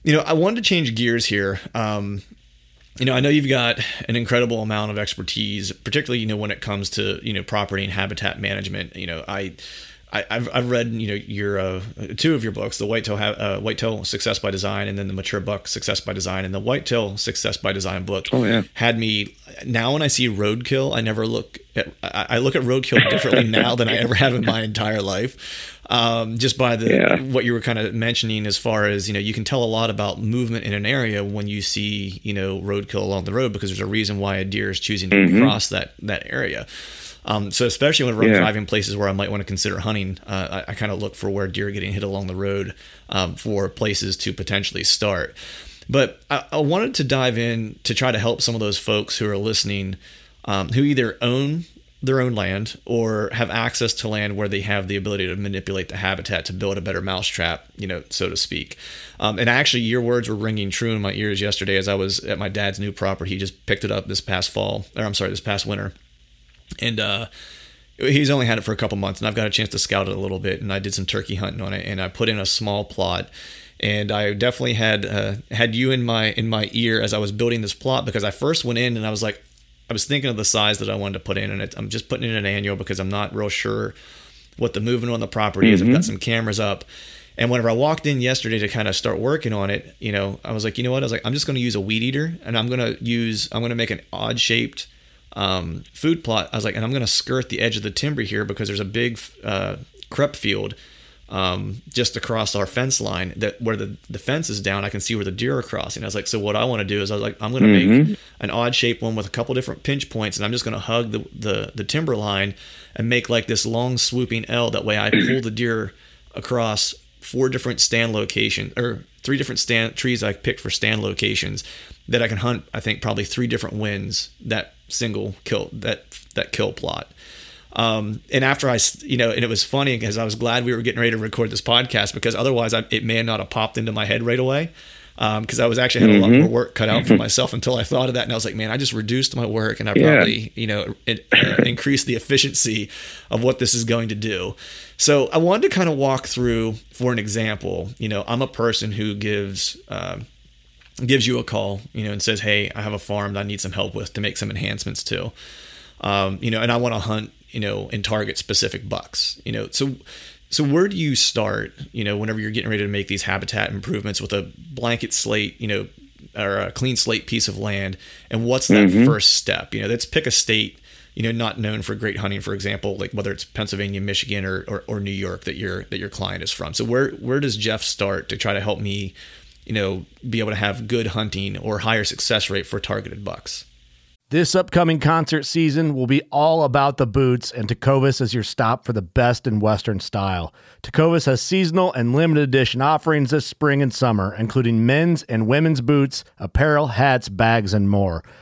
You know, I wanted to change gears here. Um, you know, I know you've got an incredible amount of expertise, particularly you know when it comes to you know property and habitat management. You know, I. I, I've, I've read you know your uh, two of your books, the Whitetail uh, Whitetail Success by Design, and then the Mature Buck Success by Design. And the Whitetail Success by Design book Oh, yeah. had me. Now when I see roadkill, I never look at. I, I look at roadkill differently now than I ever have in my entire life. Um, just by the Yeah. what you were kind of mentioning as far as you know you can tell a lot about movement in an area when you see you know roadkill along the road because there's a reason why a deer is choosing to cross that that area um, so especially whenever I'm Yeah. driving places where I might want to consider hunting, uh, I, I kind of look for where deer are getting hit along the road um, for places to potentially start. But I, I wanted to dive in to try to help some of those folks who are listening, um, who either own their own land or have access to land where they have the ability to manipulate the habitat to build a better mousetrap, you know, so to speak. Um, and actually, your words were ringing true in my ears yesterday as I was at my dad's new property. He just picked it up this past fall, or I'm sorry, this past winter and uh he's only had it for a couple months and i've got a chance to scout it a little bit and i did some turkey hunting on it and i put in a small plot. And i definitely had uh, had you in my in my ear as i was building this plot because i first went in and i was like i was thinking of the size that i wanted to put in and it, i'm just putting in an annual because i'm not real sure what the movement on the property is. I've got some cameras up. And whenever I walked in yesterday to kind of start working on it, you know, I was like, you know what? I was like, I'm just going to use a weed eater and I'm going to use, I'm going to make an odd shaped um, food plot. I was like, and I'm going to skirt the edge of the timber here because there's a big uh, crep field um, just across our fence line that where the, the fence is down, I can see where the deer are crossing. I was like, so what I want to do is I was like, I'm going to make an odd shaped one with a couple different pinch points, and I'm just going to hug the, the the timber line and make like this long swooping L. That way, I pull the deer across four different stand location or three different stand trees I picked for stand locations that I can hunt. I think probably three different wins that single kill that that kill plot. Um, and after I, you know, and it was funny because I was glad we were getting ready to record this podcast because otherwise I, it may not have popped into my head right away. Because I was actually had a lot more work cut out for myself until I thought of that, and I was like, man, I just reduced my work, and I Yeah. probably, you know, it, uh, increased the efficiency of what this is going to do. So I wanted to kind of walk through, for an example, you know, I'm a person who gives. Um, gives you a call, you know, and says, "Hey, I have a farm that I need some help with to make some enhancements to." Um, you know, and I want to hunt, you know, and target specific bucks. You know, so so where do you start? You know, whenever you're getting ready to make these habitat improvements with a blanket slate, you know, or a clean slate piece of land, and what's that first step? You know, let's pick a state. You know, not known for great hunting, for example, like whether it's Pennsylvania, Michigan, or, or, or New York that your that your client is from. So where where does Jeff start to try to help me you know, be able to have good hunting or higher success rate for targeted bucks. This upcoming concert season will be all about the boots, and Tecovas is your stop for the best in Western style. Tecovas has seasonal and limited edition offerings this spring and summer, including men's and women's boots, apparel, hats, bags, and more.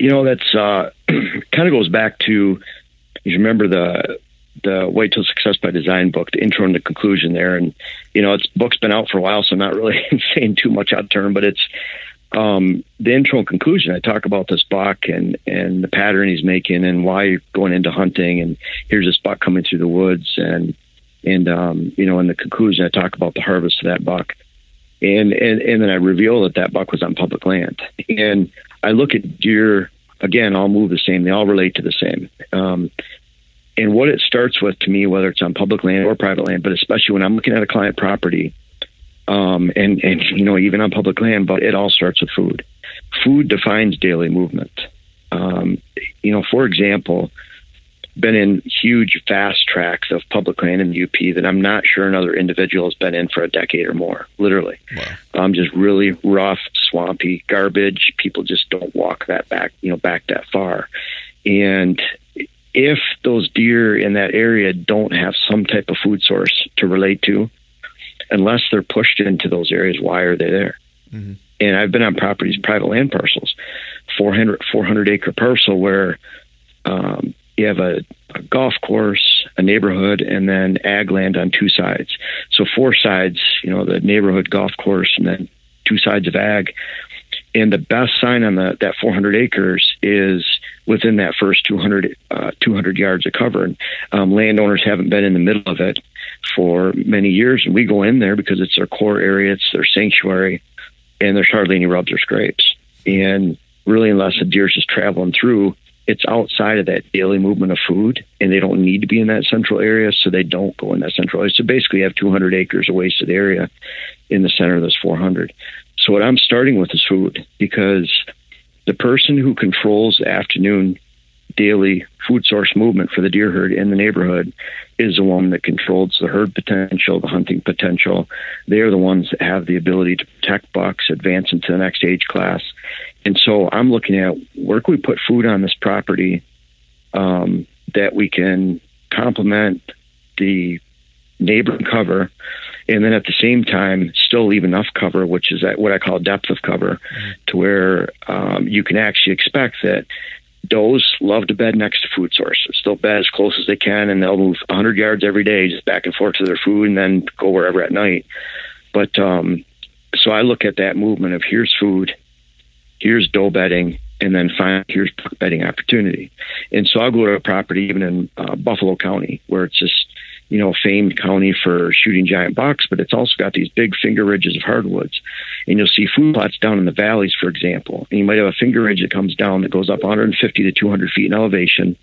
You know that's uh, kind of goes back to you remember the the Whitetail Success by Design book, the intro and the conclusion there. And, you know, it's book's been out for a while, so I'm not really saying too much out of turn, but it's um, the intro and conclusion. I talk about this buck and, and the pattern he's making and why you're going into hunting. And here's this buck coming through the woods. And, and, um, you know, in the conclusion, I talk about the harvest of that buck. And, and, and then I reveal that that buck was on public land. And I look at deer, again, all move the same. They all relate to the same. Um, and what it starts with to me, whether it's on public land or private land, but especially when I'm looking at a client property, um, and and you know even on public land, but it all starts with food. Food defines daily movement. Um, you know, for example, been in huge vast tracks of public land in the UP that I'm not sure another individual has been in for a decade or more. Literally, wow. um, just really rough, swampy, garbage. People just don't walk that back, you know, back that far, and if those deer in that area don't have some type of food source to relate to, unless they're pushed into those areas, why are they there? Mm-hmm. And I've been on properties, private land parcels, 400, 400 acre parcel where um, you have a, a, golf course, a neighborhood, and then ag land on two sides. So four sides, you know, the neighborhood golf course, and then two sides of ag. And the best sign on the, that 400 acres is within that first 200, uh, 200 yards of cover. And um, landowners haven't been in the middle of it for many years. And we go in there because it's their core area, it's their sanctuary, and there's hardly any rubs or scrapes. And really, unless a deer's just traveling through, it's outside of that daily movement of food, and they don't need to be in that central area, so they don't go in that central area. So basically, you have 200 acres of wasted area in the center of this 400. So what I'm starting with is food because the person who controls the afternoon daily food source movement for the deer herd in the neighborhood is the one that controls the herd potential, the hunting potential. They are the ones that have the ability to protect bucks, advance into the next age class. And so I'm looking at where can we put food on this property um, that we can complement the neighbor cover and then at the same time still leave enough cover, which is what I call depth of cover, mm-hmm. to where um, you can actually expect that does love to bed next to food sources. They'll bed as close as they can, and they'll move 100 yards every day, just back and forth to their food, and then go wherever at night. But um, so I look at that movement of here's food, here's doe bedding, and then find here's bedding opportunity. And so I'll go to a property even in uh, Buffalo County where it's just you know, famed county for shooting giant bucks, but it's also got these big finger ridges of hardwoods. And you'll see food plots down in the valleys, for example. And you might have a finger ridge that comes down that goes up 150 to 200 feet in elevation,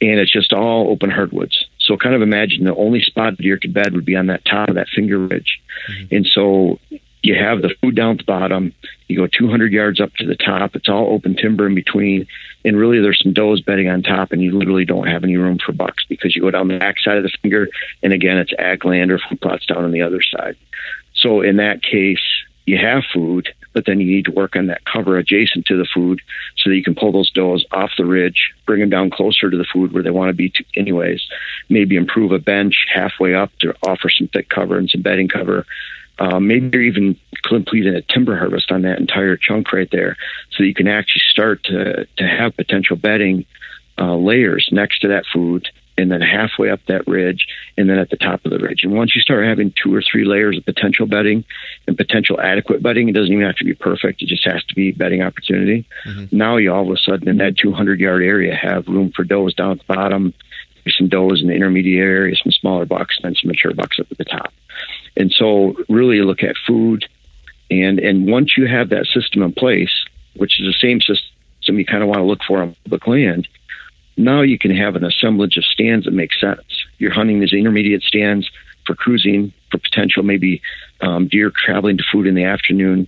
and it's just all open hardwoods. So kind of imagine the only spot deer could bed would be on that top of that finger ridge. Mm-hmm. And so you have the food down at the bottom. You go 200 yards up to the top. It's all open timber in between. And really, there's some does bedding on top, and you literally don't have any room for bucks because you go down the back side of the finger, and again, it's ag land or food plots down on the other side. So in that case, you have food, but then you need to work on that cover adjacent to the food so that you can pull those does off the ridge, bring them down closer to the food where they want to be, to, anyways. Maybe improve a bench halfway up to offer some thick cover and some bedding cover uh, maybe you're even completing a timber harvest on that entire chunk right there, so you can actually start to to have potential bedding uh, layers next to that food, and then halfway up that ridge, and then at the top of the ridge. And once you start having two or three layers of potential bedding and potential adequate bedding, it doesn't even have to be perfect. It just has to be bedding opportunity. Mm-hmm. Now you all of a sudden in that 200 yard area have room for does down at the bottom, some does in the intermediate area, some smaller bucks, and then some mature bucks up at the top. And so really look at food and and once you have that system in place, which is the same system you kind of want to look for on public land, now you can have an assemblage of stands that make sense. You're hunting these intermediate stands for cruising, for potential maybe um, deer traveling to food in the afternoon,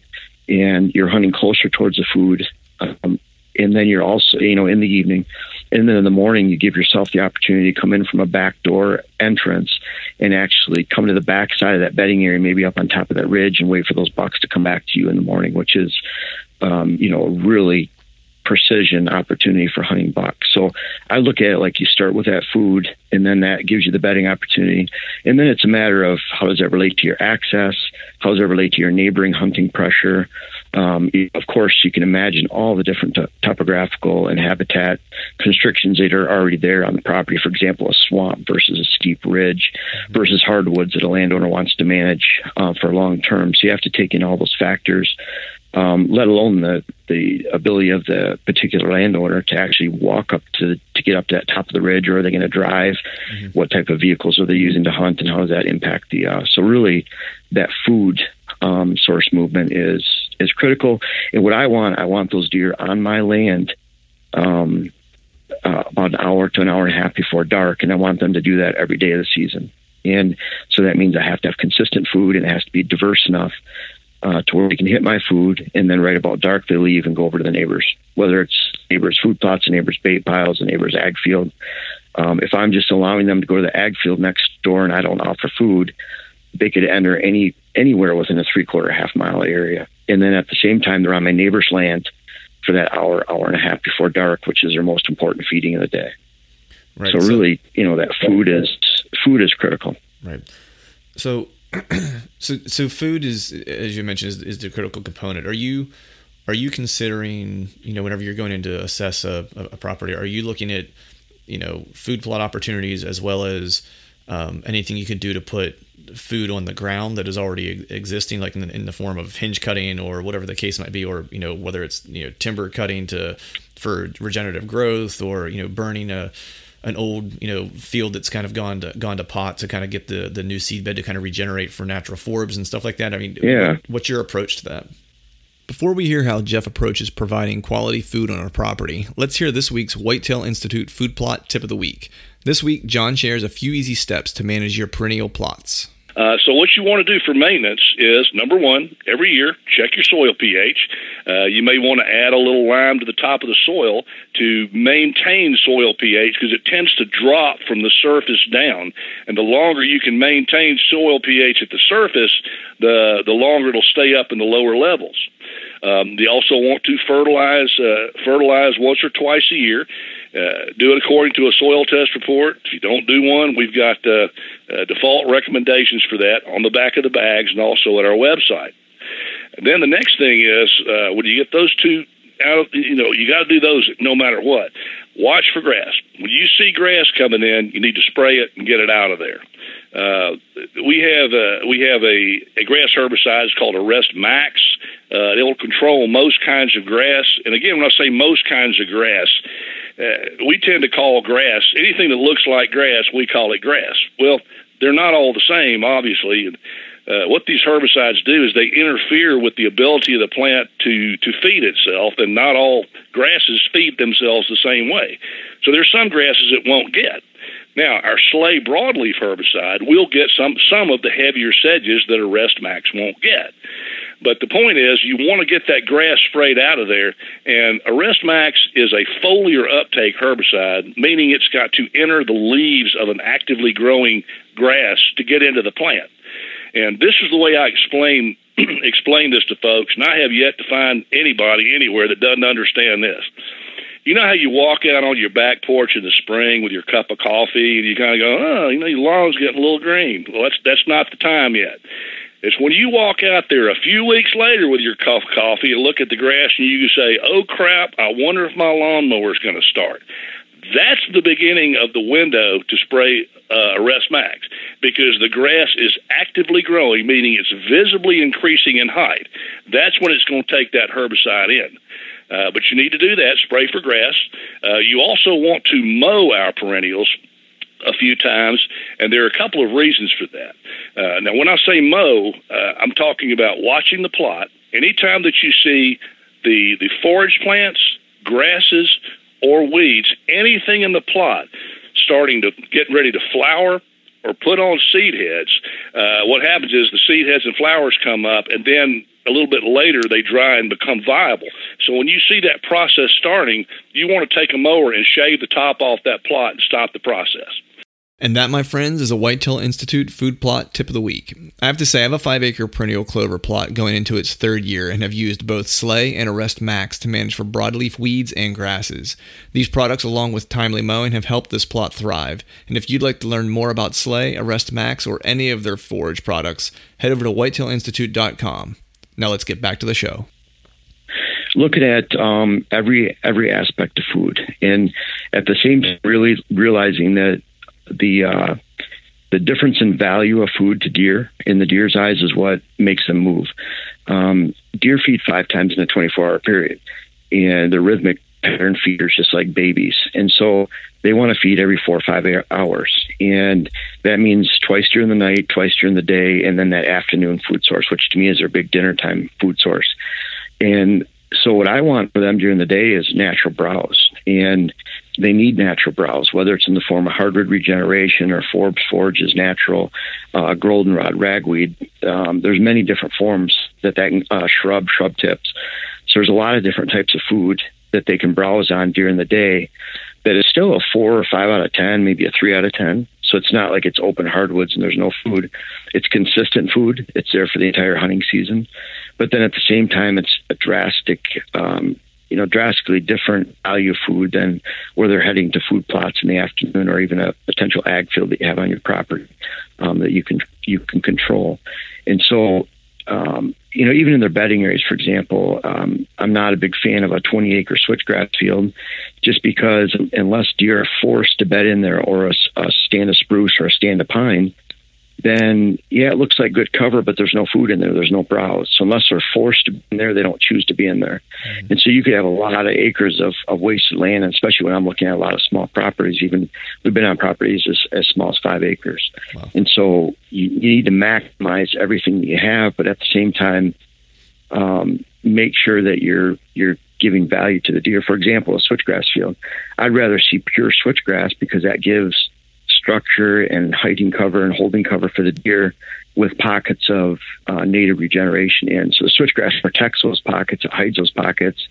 and you're hunting closer towards the food. Um, and then you're also, you know, in the evening, and then in the morning, you give yourself the opportunity to come in from a back door entrance and actually come to the back side of that bedding area, maybe up on top of that ridge, and wait for those bucks to come back to you in the morning, which is, um, you know, a really precision opportunity for hunting bucks. So I look at it like you start with that food, and then that gives you the bedding opportunity. And then it's a matter of how does that relate to your access? How does that relate to your neighboring hunting pressure? Um, of course, you can imagine all the different t- topographical and habitat constrictions that are already there on the property. For example, a swamp versus a steep ridge versus hardwoods that a landowner wants to manage uh, for long term. So you have to take in all those factors um, let alone the the ability of the particular landowner to actually walk up to to get up to that top of the ridge, or are they going to drive? Mm-hmm. What type of vehicles are they using to hunt, and how does that impact the? Uh, so really, that food um, source movement is is critical. And what I want, I want those deer on my land. Um, uh, about an hour to an hour and a half before dark, and I want them to do that every day of the season. And so that means I have to have consistent food, and it has to be diverse enough uh, to where we can hit my food, and then right about dark they leave and go over to the neighbors, whether it's neighbors' food plots, a neighbors' bait piles, a neighbors' ag field. Um, if I'm just allowing them to go to the ag field next door and I don't offer food, they could enter any anywhere within a three quarter half mile area, and then at the same time they're on my neighbor's land for that hour, hour and a half before dark, which is their most important feeding of the day. Right. So, so really, you know, that food is food is critical. Right. So so so food is as you mentioned is, is, the critical component are you are you considering you know whenever you're going in to assess a, a property are you looking at you know food plot opportunities as well as um, anything you could do to put food on the ground that is already existing like in the, in the form of hinge cutting or whatever the case might be or you know whether it's you know timber cutting to for regenerative growth or you know burning a an old you know field that's kind of gone to gone to pot to kind of get the the new seed bed to kind of regenerate for natural forbs and stuff like that. I mean, yeah. What's your approach to that? Before we hear how Jeff approaches providing quality food on our property, let's hear this week's Whitetail Institute food plot tip of the week. This week, John shares a few easy steps to manage your perennial plots. Uh, so what you want to do for maintenance is number one, every year check your soil pH. Uh, you may want to add a little lime to the top of the soil to maintain soil pH because it tends to drop from the surface down, and the longer you can maintain soil pH at the surface, the the longer it'll stay up in the lower levels. Um, you also want to fertilize uh, fertilize once or twice a year. Uh, do it according to a soil test report. If you don't do one, we've got uh, uh, default recommendations for that on the back of the bags and also at our website. And then the next thing is uh, when you get those two out, you know, you got to do those no matter what. Watch for grass. When you see grass coming in, you need to spray it and get it out of there. Uh, we have a, we have a, a grass herbicide. Called Arrest Max. Uh, it will control most kinds of grass. And again, when I say most kinds of grass, uh, we tend to call grass anything that looks like grass. We call it grass. Well, they're not all the same, obviously. Uh, what these herbicides do is they interfere with the ability of the plant to to feed itself, and not all grasses feed themselves the same way. So there's some grasses it won't get. Now, our Slay broadleaf herbicide will get some some of the heavier sedges that Arrest Max won't get. But the point is, you want to get that grass sprayed out of there. And Arrest Max is a foliar uptake herbicide, meaning it's got to enter the leaves of an actively growing grass to get into the plant. And this is the way I explain explain this to folks, and I have yet to find anybody anywhere that doesn't understand this. You know how you walk out on your back porch in the spring with your cup of coffee, and you kind of go, "Oh, you know, your lawn's getting a little green." Well, that's that's not the time yet. It's when you walk out there a few weeks later with your cup of coffee and look at the grass and you say, "Oh crap! I wonder if my lawnmower is going to start." That's the beginning of the window to spray uh, Arrest Max because the grass is actively growing, meaning it's visibly increasing in height. That's when it's going to take that herbicide in. Uh, but you need to do that, spray for grass. Uh, you also want to mow our perennials a few times, and there are a couple of reasons for that. Uh, now, when I say mow, uh, I'm talking about watching the plot. Anytime that you see the the forage plants, grasses, or weeds, anything in the plot starting to get ready to flower or put on seed heads, uh, what happens is the seed heads and flowers come up, and then a little bit later they dry and become viable. So when you see that process starting, you want to take a mower and shave the top off that plot and stop the process. And that, my friends, is a Whitetail Institute food plot tip of the week. I have to say, I have a five acre perennial clover plot going into its third year and have used both Slay and Arrest Max to manage for broadleaf weeds and grasses. These products, along with timely mowing, have helped this plot thrive. And if you'd like to learn more about Slay, Arrest Max, or any of their forage products, head over to whitetailinstitute.com. Now let's get back to the show. looking at um, every every aspect of food, and at the same time, really realizing that the uh, the difference in value of food to deer in the deer's eyes is what makes them move. Um, deer feed five times in a 24 hour period, and they're rhythmic pattern feeders just like babies. And so they want to feed every four or five hours. And that means twice during the night, twice during the day, and then that afternoon food source, which to me is their big dinner time food source. And so what I want for them during the day is natural browse. And they need natural browse, whether it's in the form of hardwood regeneration or forbs Forage is natural, uh, goldenrod, ragweed. Um, there's many different forms that that uh, shrub, shrub tips. So there's a lot of different types of food that they can browse on during the day that is still a four or five out of 10, maybe a three out of 10. So it's not like it's open hardwoods and there's no food. It's consistent food. It's there for the entire hunting season. But then at the same time, it's a drastic, um, you know, drastically different value food than where they're heading to food plots in the afternoon or even a potential ag field that you have on your property um, that you can you can control. And so um, you know, even in their bedding areas, for example, um, I'm not a big fan of a 20 acre switchgrass field just because unless deer are forced to bed in there or a, a stand of spruce or a stand of pine, then yeah, it looks like good cover, but there's no food in there. There's no browse. So unless they're forced to be in there, they don't choose to be in there. Mm-hmm. And so you could have a lot of acres of, of wasted land, and especially when I'm looking at a lot of small properties, even we've been on properties as, as small as five acres. Wow. And so you, you need to maximize everything that you have, but at the same time, um, make sure that you're you're giving value to the deer. For example, a switchgrass field. I'd rather see pure switchgrass because that gives structure and hiding cover and holding cover for the deer with pockets of uh, native regeneration in. So the switchgrass protects those pockets, it hides those pockets.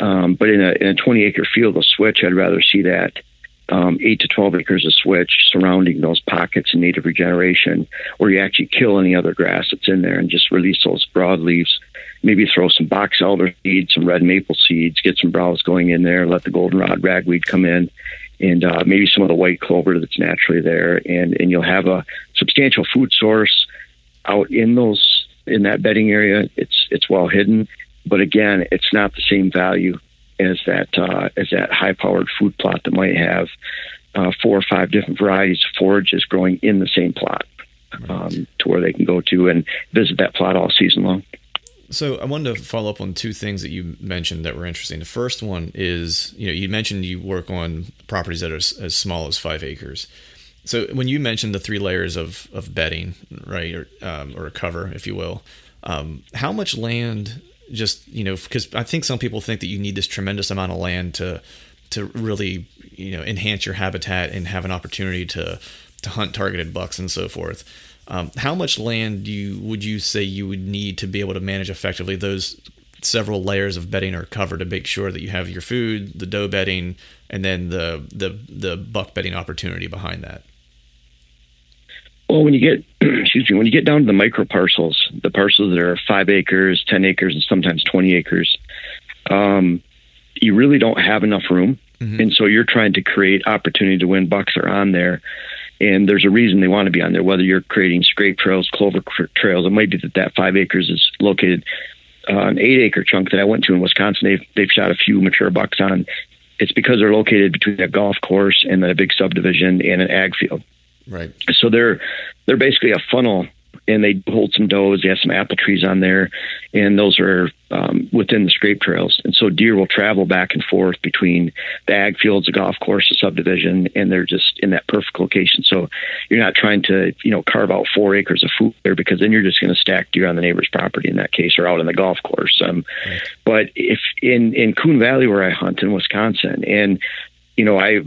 Um, but in a, in a 20 acre field of switch, I'd rather see that um, 8 to 12 acres of switch surrounding those pockets in native regeneration, where you actually kill any other grass that's in there and just release those broadleaves. Maybe throw some box elder seeds, some red maple seeds, get some browse going in there, let the goldenrod ragweed come in, and uh, maybe some of the white clover that's naturally there, and and you'll have a substantial food source out in those in that bedding area. It's it's well hidden, but again, it's not the same value as that uh, as that high powered food plot that might have uh, four or five different varieties of forages growing in the same plot, um, to where they can go to and visit that plot all season long. So I wanted to follow up on two things that you mentioned that were interesting. The first one is, you know, you mentioned you work on properties that are as, as small as five acres. So when you mentioned the three layers of, of bedding, right, or um, or a cover, if you will, um, how much land? Just you know, because I think some people think that you need this tremendous amount of land to to really you know enhance your habitat and have an opportunity to to hunt targeted bucks and so forth. Um, how much land do you would you say you would need to be able to manage effectively those several layers of bedding or cover to make sure that you have your food, the doe bedding, and then the the the buck bedding opportunity behind that? Well, when you get excuse me, when you get down to the micro parcels, the parcels that are five acres, ten acres, and sometimes twenty acres, um, you really don't have enough room, mm-hmm. and so you're trying to create opportunity to win bucks are on there and there's a reason they want to be on there. Whether you're creating scrape trails, clover trails, it might be that that five acres is located uh, an eight acre chunk that I went to in Wisconsin. They've they've shot a few mature bucks on. It's because they're located between a golf course and then a big subdivision and an ag field. Right. So they're they're basically a funnel and they hold some does. They have some apple trees on there, and those are um, within the scrape trails. And so deer will travel back and forth between the ag fields, the golf course, the subdivision, and they're just in that perfect location. So you're not trying to you know carve out four acres of food there because then you're just going to stack deer on the neighbor's property in that case, or out in the golf course. Um, right. But if in in Coon Valley where I hunt in Wisconsin, and you know I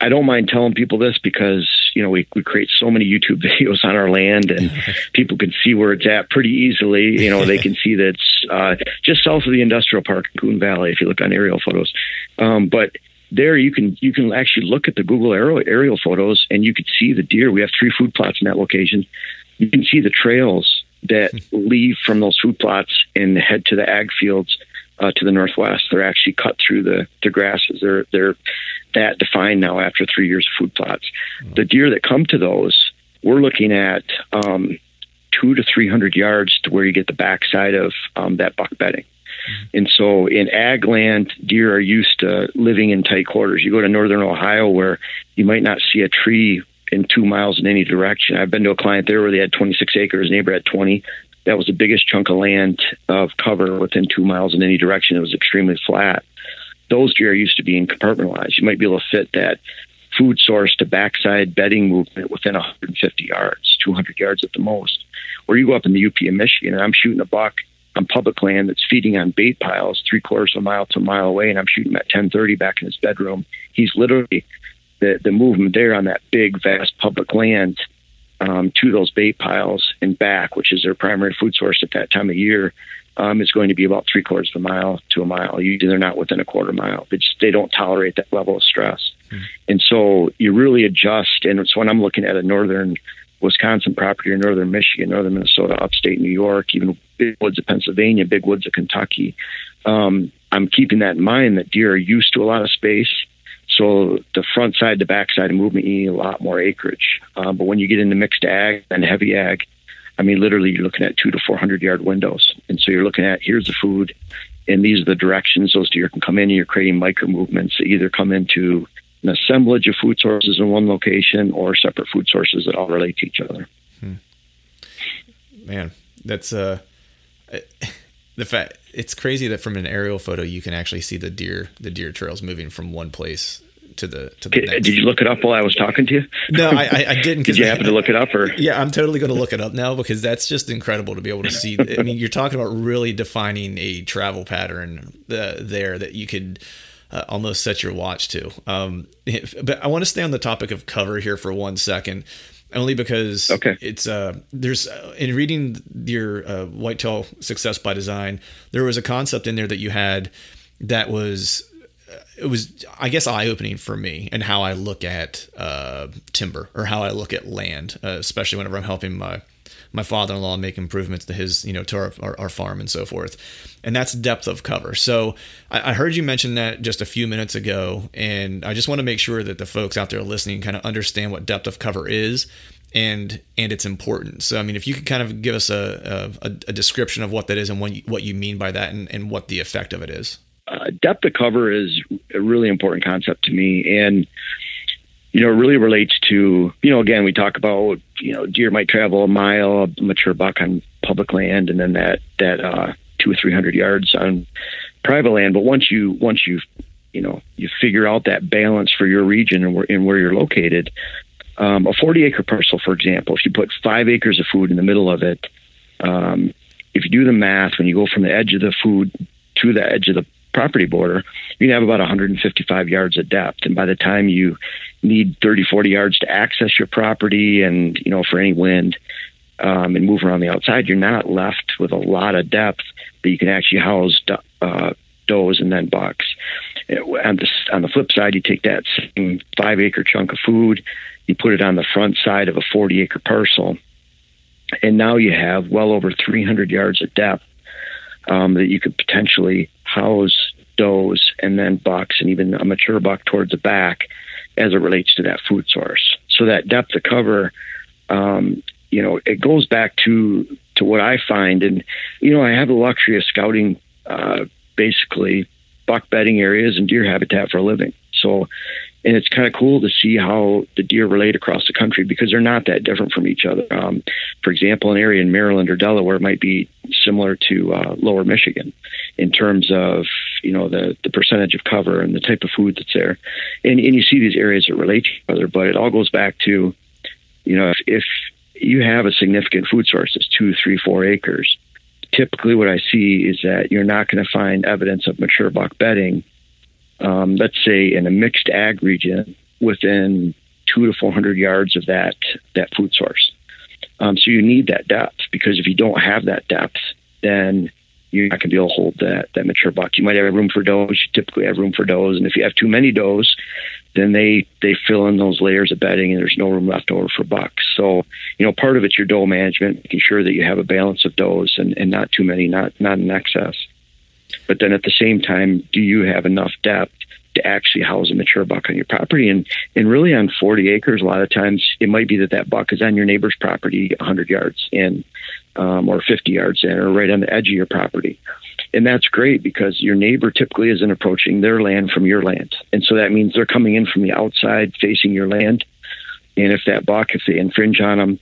I don't mind telling people this because you know we, we create so many YouTube videos on our land and people can see where it's at pretty easily. You know they can see that it's uh, just south of the industrial park in Coon Valley if you look on aerial photos. Um, but there you can you can actually look at the Google aerial, aerial photos and you can see the deer. We have three food plots in that location. You can see the trails that leave from those food plots and head to the ag fields uh, to the northwest. They're actually cut through the, the grasses. They're they're that defined now after three years of food plots. Mm-hmm. The deer that come to those, we're looking at um, two to three hundred yards to where you get the backside of um, that buck bedding. And so in ag land, deer are used to living in tight quarters. You go to northern Ohio where you might not see a tree in two miles in any direction. I've been to a client there where they had 26 acres, neighbor had 20. That was the biggest chunk of land of cover within two miles in any direction. It was extremely flat. Those deer used to being compartmentalized. You might be able to fit that food source to backside bedding movement within 150 yards, 200 yards at the most. Or you go up in the UP of Michigan and I'm shooting a buck on public land that's feeding on bait piles three quarters of a mile to a mile away, and I'm shooting at 10:30 back in his bedroom. He's literally the the movement there on that big vast public land um, to those bait piles and back, which is their primary food source at that time of year. Um, is going to be about three quarters of a mile to a mile. Usually they're not within a quarter mile. They just they don't tolerate that level of stress, mm. and so you really adjust. And so when I'm looking at a northern Wisconsin property or northern Michigan, northern Minnesota, upstate New York, even big woods of Pennsylvania, big woods of Kentucky, um, I'm keeping that in mind that deer are used to a lot of space so the front side, the back side of movement, you need a lot more acreage. Um, but when you get into mixed ag and heavy ag, I mean, literally, you're looking at two to 400 yard windows. And so you're looking at here's the food, and these are the directions those deer can come in, and you're creating micro movements that either come into an assemblage of food sources in one location or separate food sources that all relate to each other. Hmm. Man, that's uh, the fact it's crazy that from an aerial photo you can actually see the deer the deer trails moving from one place to the to the did, next. Did you look it up while I was talking to you? No, I, I, I didn't. did you happen to look it up or? Yeah, I'm totally going to look it up now because that's just incredible to be able to see. I mean, you're talking about really defining a travel pattern uh, there that you could. Uh, almost set your watch to. Um, but I want to stay on the topic of cover here for one second only because okay. it's uh there's uh, in reading your uh, whitetail success by design there was a concept in there that you had that was it was i guess eye-opening for me and how i look at uh, timber or how i look at land uh, especially whenever i'm helping my my father-in-law make improvements to his you know to our, our, our farm and so forth. And that's depth of cover. So I, I, heard you mention that just a few minutes ago and i just want to make sure that the folks out there listening kind of understand what depth of cover is and and its importance. So i mean if you could kind of give us a, a, a description of what that is and what you, what you mean by that and, and what the effect of it is uh, depth of cover is a really important concept to me and you know, it really relates to, you know, again, we talk about, you know, deer might travel a mile, a mature buck on public land, and then that, that, uh, two or 300 yards on private land. But once you, once you, you know, you figure out that balance for your region and where, and where you're located, um, a 40 acre parcel, for example, if you put five acres of food in the middle of it, um, if you do the math, when you go from the edge of the food to the edge of the property border, you have about 155 yards of depth. And by the time you need 30, 40 yards to access your property and, you know, for any wind um, and move around the outside, you're not left with a lot of depth that you can actually house uh, does and then bucks. On the, on the flip side, you take that same five acre chunk of food, you put it on the front side of a 40 acre parcel, and now you have well over 300 yards of depth um, that you could potentially house does and then bucks and even a mature buck towards the back as it relates to that food source. So that depth of cover, um, you know, it goes back to to what I find, and you know, I have the luxury of scouting uh, basically buck bedding areas and deer habitat for a living. So and it's kind of cool to see how the deer relate across the country because they're not that different from each other. Um, for example, an area in Maryland or Delaware might be similar to uh, Lower Michigan in terms of you know the the percentage of cover and the type of food that's there, and and you see these areas that relate to each other. But it all goes back to you know if, if you have a significant food source that's two, three, four acres. Typically, what I see is that you're not going to find evidence of mature buck bedding um, let's say in a mixed ag region within two to 400 yards of that, that food source. Um, so you need that depth because if you don't have that depth, then you're not going to be able to hold that, that mature buck. You might have room for does. You typically have room for does. And if you have too many does, then they, they fill in those layers of bedding and there's no room left over for bucks. So, you know, part of it's your doe management, making sure that you have a balance of does and, and not too many, not, not in excess. But then at the same time, do you have enough depth to actually house a mature buck on your property? And and really on 40 acres, a lot of times it might be that that buck is on your neighbor's property 100 yards in, um, or 50 yards in, or right on the edge of your property. And that's great because your neighbor typically isn't approaching their land from your land. And so that means they're coming in from the outside facing your land. And if that buck, if they infringe on them,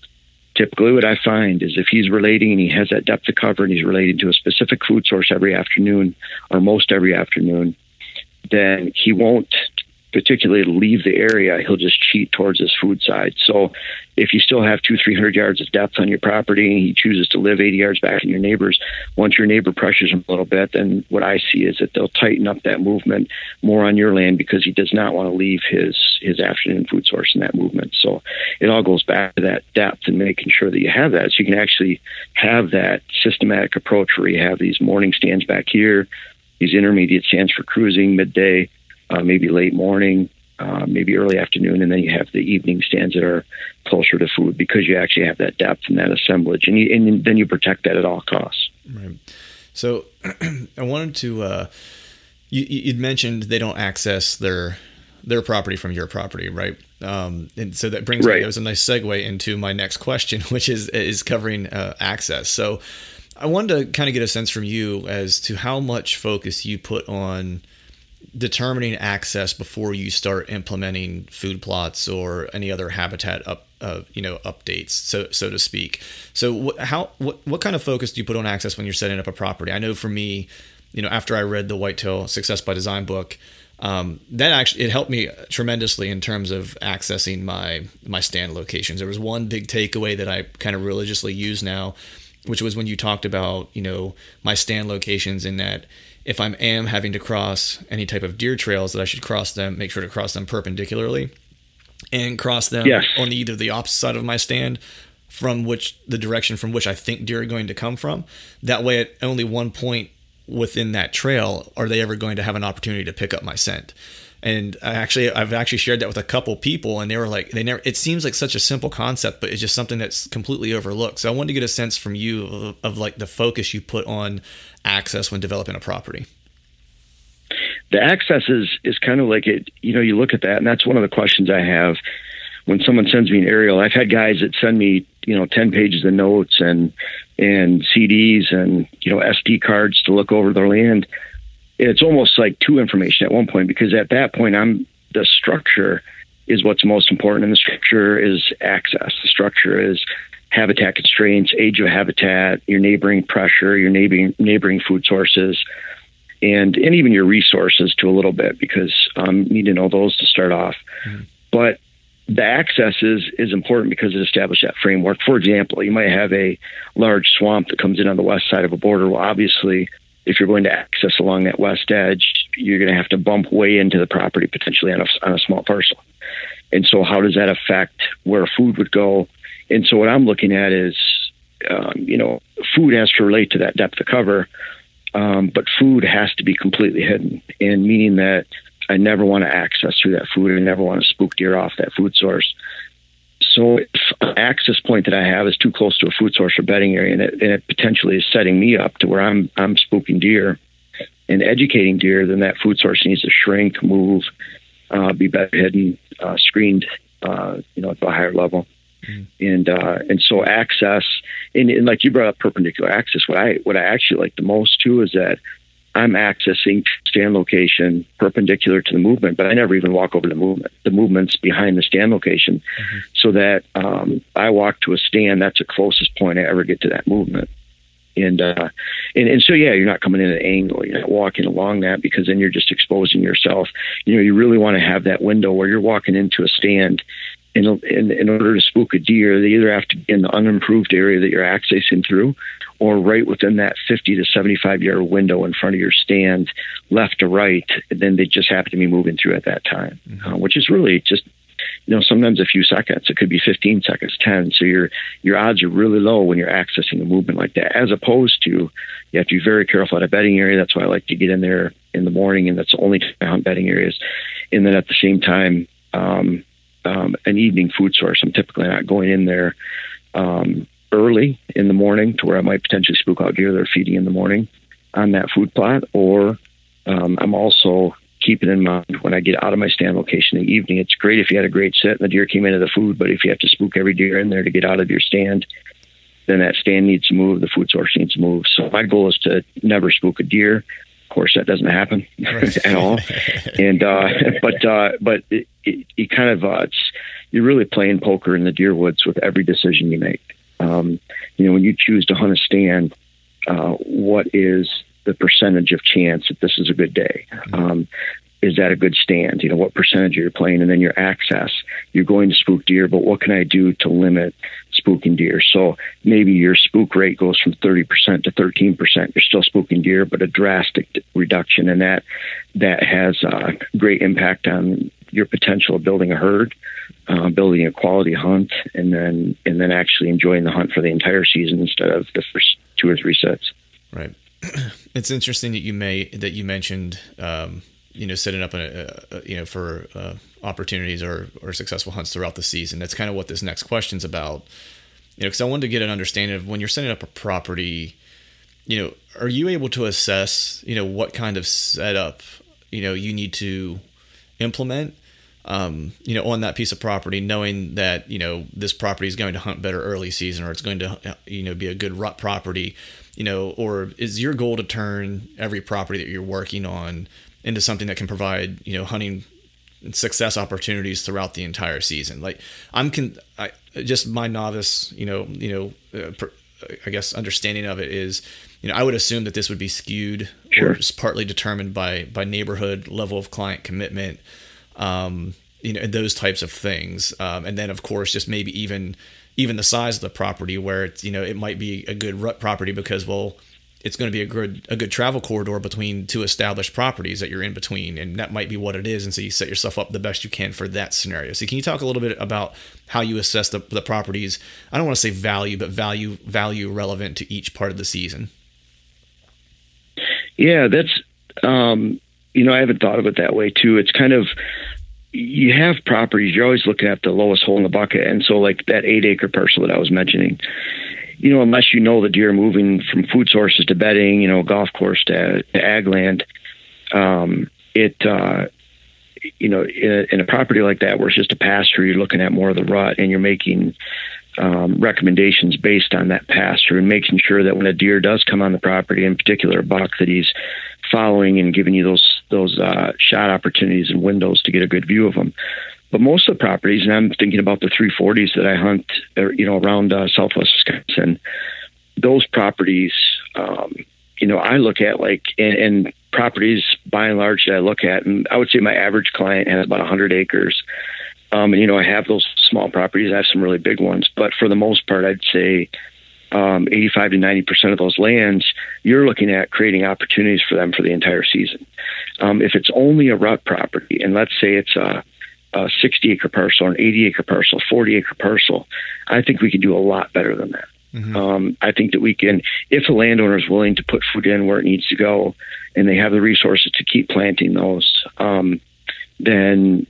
typically what I find is if he's relating and he has that depth of cover and he's relating to a specific food source every afternoon or most every afternoon, then he won't particularly leave the area, he'll just cheat towards his food side. So if you still have two, three hundred yards of depth on your property he chooses to live 80 yards back in your neighbors, once your neighbor pressures him a little bit, then what I see is that they'll tighten up that movement more on your land because he does not want to leave his, his afternoon food source in that movement. So it all goes back to that depth and making sure that you have that. So you can actually have that systematic approach where you have these morning stands back here, these intermediate stands for cruising midday, uh, maybe late morning, uh, maybe early afternoon, and then you have the evening stands that are closer to food because you actually have that depth and that assemblage, and, you, and then you protect that at all costs. Right. So I wanted to. Uh, you, you'd mentioned they don't access their their property from your property, right? Um, and so that brings right. me. That was a nice segue into my next question, which is is covering uh, access. So I wanted to kind of get a sense from you as to how much focus you put on determining access before you start implementing food plots or any other habitat up uh, you know updates so so to speak. So wh- how what what kind of focus do you put on access when you're setting up a property? I know for me you know after i read the whitetail success by design book um, that actually it helped me tremendously in terms of accessing my my stand locations. There was one big takeaway that i kind of religiously use now which was when you talked about you know my stand locations in that if I am having to cross any type of deer trails, that I should cross them, make sure to cross them perpendicularly, and cross them yes. on either the opposite side of my stand from which the direction from which I think deer are going to come from. That way, at only one point within that trail are they ever going to have an opportunity to pick up my scent. And I actually, I've actually shared that with a couple people, and they were like, they never. It seems like such a simple concept, but it's just something that's completely overlooked. So I wanted to get a sense from you of, of like the focus you put on access when developing a property? The access is is kind of like it. You know, you look at that, and that's one of the questions I have when someone sends me an aerial. I've had guys that send me you know ten pages of notes and and CDs and you know SD cards to look over their land. It's almost like two information at one point because at that point I'm the structure is what's most important, and the structure is access. The structure is habitat constraints, age of habitat, your neighboring pressure, your neighboring neighboring food sources, and and even your resources to a little bit because um, you need to know those to start off. Mm-hmm. But the access is is important because it establishes that framework. For example, you might have a large swamp that comes in on the west side of a border. Well, obviously, if you're going to access along that west edge, you're going to have to bump way into the property potentially on a, on a small parcel. And so, how does that affect where food would go? And so what I'm looking at is, um, you know, food has to relate to that depth of cover, um, but food has to be completely hidden, and meaning that I never want to access through that food. I never want to spook deer off that food source. So if an access point that I have is too close to a food source or bedding area, and it, and it potentially is setting me up to where I'm I'm spooking deer and educating deer, then that food source needs to shrink, move, uh, be better hidden, uh, screened, uh, you know, at a higher level. Mm. And uh, and so access and, and like you brought up perpendicular access. What I what I actually like the most too is that I'm accessing stand location perpendicular to the movement, but I never even walk over the movement. The movement's behind the stand location, mm-hmm. so that um, I walk to a stand. That's the closest point I ever get to that movement. And, uh, and and so yeah, you're not coming in at an angle. You're not walking along that because then you're just exposing yourself. You know, you really want to have that window where you're walking into a stand in, in, in order to spook a deer, they either have to be in the unimproved area that you're accessing through, or right within that 50 to 75 yard window in front of your stand, left to right. And then they just happen to be moving through at that time, mm-hmm. uh, which is really just you know sometimes a few seconds. It could be 15 seconds, 10. So your your odds are really low when you're accessing a movement like that. As opposed to you have to be very careful at a bedding area. That's why I like to get in there in the morning, and that's the only time I hunt bedding areas. And then at the same time. Um, um, an evening food source. I'm typically not going in there um, early in the morning to where I might potentially spook out deer that are feeding in the morning on that food plot, or um, I'm also keeping in mind when I get out of my stand location in the evening. It's great if you had a great sit and the deer came into the food, but if you have to spook every deer in there to get out of your stand, then that stand needs to move, the food source needs to move. So my goal is to never spook a deer. Of course, that doesn't happen right. at all. And uh, but uh, but it, it, it kind of uh, it's you're really playing poker in the deer woods with every decision you make. Um, you know, when you choose to hunt a stand, uh, what is the percentage of chance that this is a good day? Mm-hmm. Um, is that a good stand? You know, what percentage you're playing, and then your access. You're going to spook deer, but what can I do to limit spooking deer? So maybe your spook rate goes from 30% to 13%. You're still spooking deer, but a drastic reduction, and that that has a great impact on your potential of building a herd, uh, building a quality hunt, and then and then actually enjoying the hunt for the entire season instead of the first two or three sets. Right. It's interesting that you may that you mentioned um, you know setting up a, a you know for uh, opportunities or or successful hunts throughout the season. That's kind of what this next question's about. You know, because I wanted to get an understanding of when you're setting up a property. You know, are you able to assess you know what kind of setup you know you need to implement um, you know, on that piece of property, knowing that you know this property is going to hunt better early season, or it's going to you know be a good rut property, you know, or is your goal to turn every property that you're working on into something that can provide you know hunting success opportunities throughout the entire season. Like I'm con- I, just my novice, you know, you know, uh, per, I guess understanding of it is, you know, I would assume that this would be skewed sure. or partly determined by by neighborhood level of client commitment, um, you know, those types of things, um, and then of course just maybe even even the size of the property where it's you know it might be a good rut property because well it's going to be a good a good travel corridor between two established properties that you're in between, and that might be what it is. And so you set yourself up the best you can for that scenario. So can you talk a little bit about how you assess the, the properties? I don't want to say value, but value value relevant to each part of the season. Yeah, that's um, you know I haven't thought of it that way too. It's kind of you have properties. You're always looking at the lowest hole in the bucket, and so like that eight acre parcel that I was mentioning you know, unless you know the deer moving from food sources to bedding, you know, golf course to, to ag land, um, it, uh, you know, in a, in a, property like that where it's just a pasture, you're looking at more of the rut and you're making um, recommendations based on that pasture and making sure that when a deer does come on the property, in particular a buck, that he's following and giving you those those uh, shot opportunities and windows to get a good view of them. But most of the properties, and I'm thinking about the 340s that I hunt, uh, you know, around uh, Southwest Wisconsin. Those properties, um, you know, I look at like and, and properties by and large that I look at, and I would say my average client has about 100 acres. Um, and you know, I have those small properties. I have some really big ones, but for the most part, I'd say um, 85 to 90 percent of those lands, you're looking at creating opportunities for them for the entire season. Um, if it's only a rut property, and let's say it's a a 60 acre parcel, an 80 acre parcel, 40 acre parcel, I think we can do a lot better than that. Mm-hmm. Um, I think that we can, if the landowner is willing to put food in where it needs to go, and they have the resources to keep planting those, um, then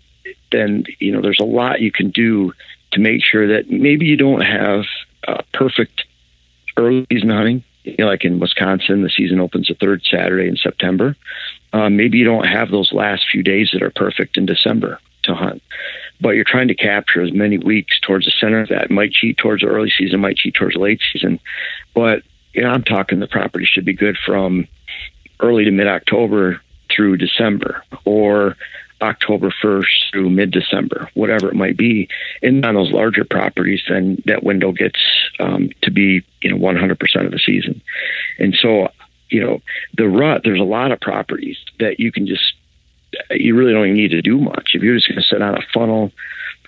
then you know there's a lot you can do to make sure that maybe you don't have uh, perfect early season hunting. You know, like in Wisconsin, the season opens the third Saturday in September. Um, maybe you don't have those last few days that are perfect in December to hunt. But you're trying to capture as many weeks towards the center of that. Might cheat towards the early season, might cheat towards the late season. But you know, I'm talking the property should be good from early to mid October through December or October 1st through mid December, whatever it might be. And on those larger properties, then that window gets um, to be, you know, 100% of the season. And so, you know, the rut, there's a lot of properties that you can just you really don't even need to do much. If you're just going to sit on a funnel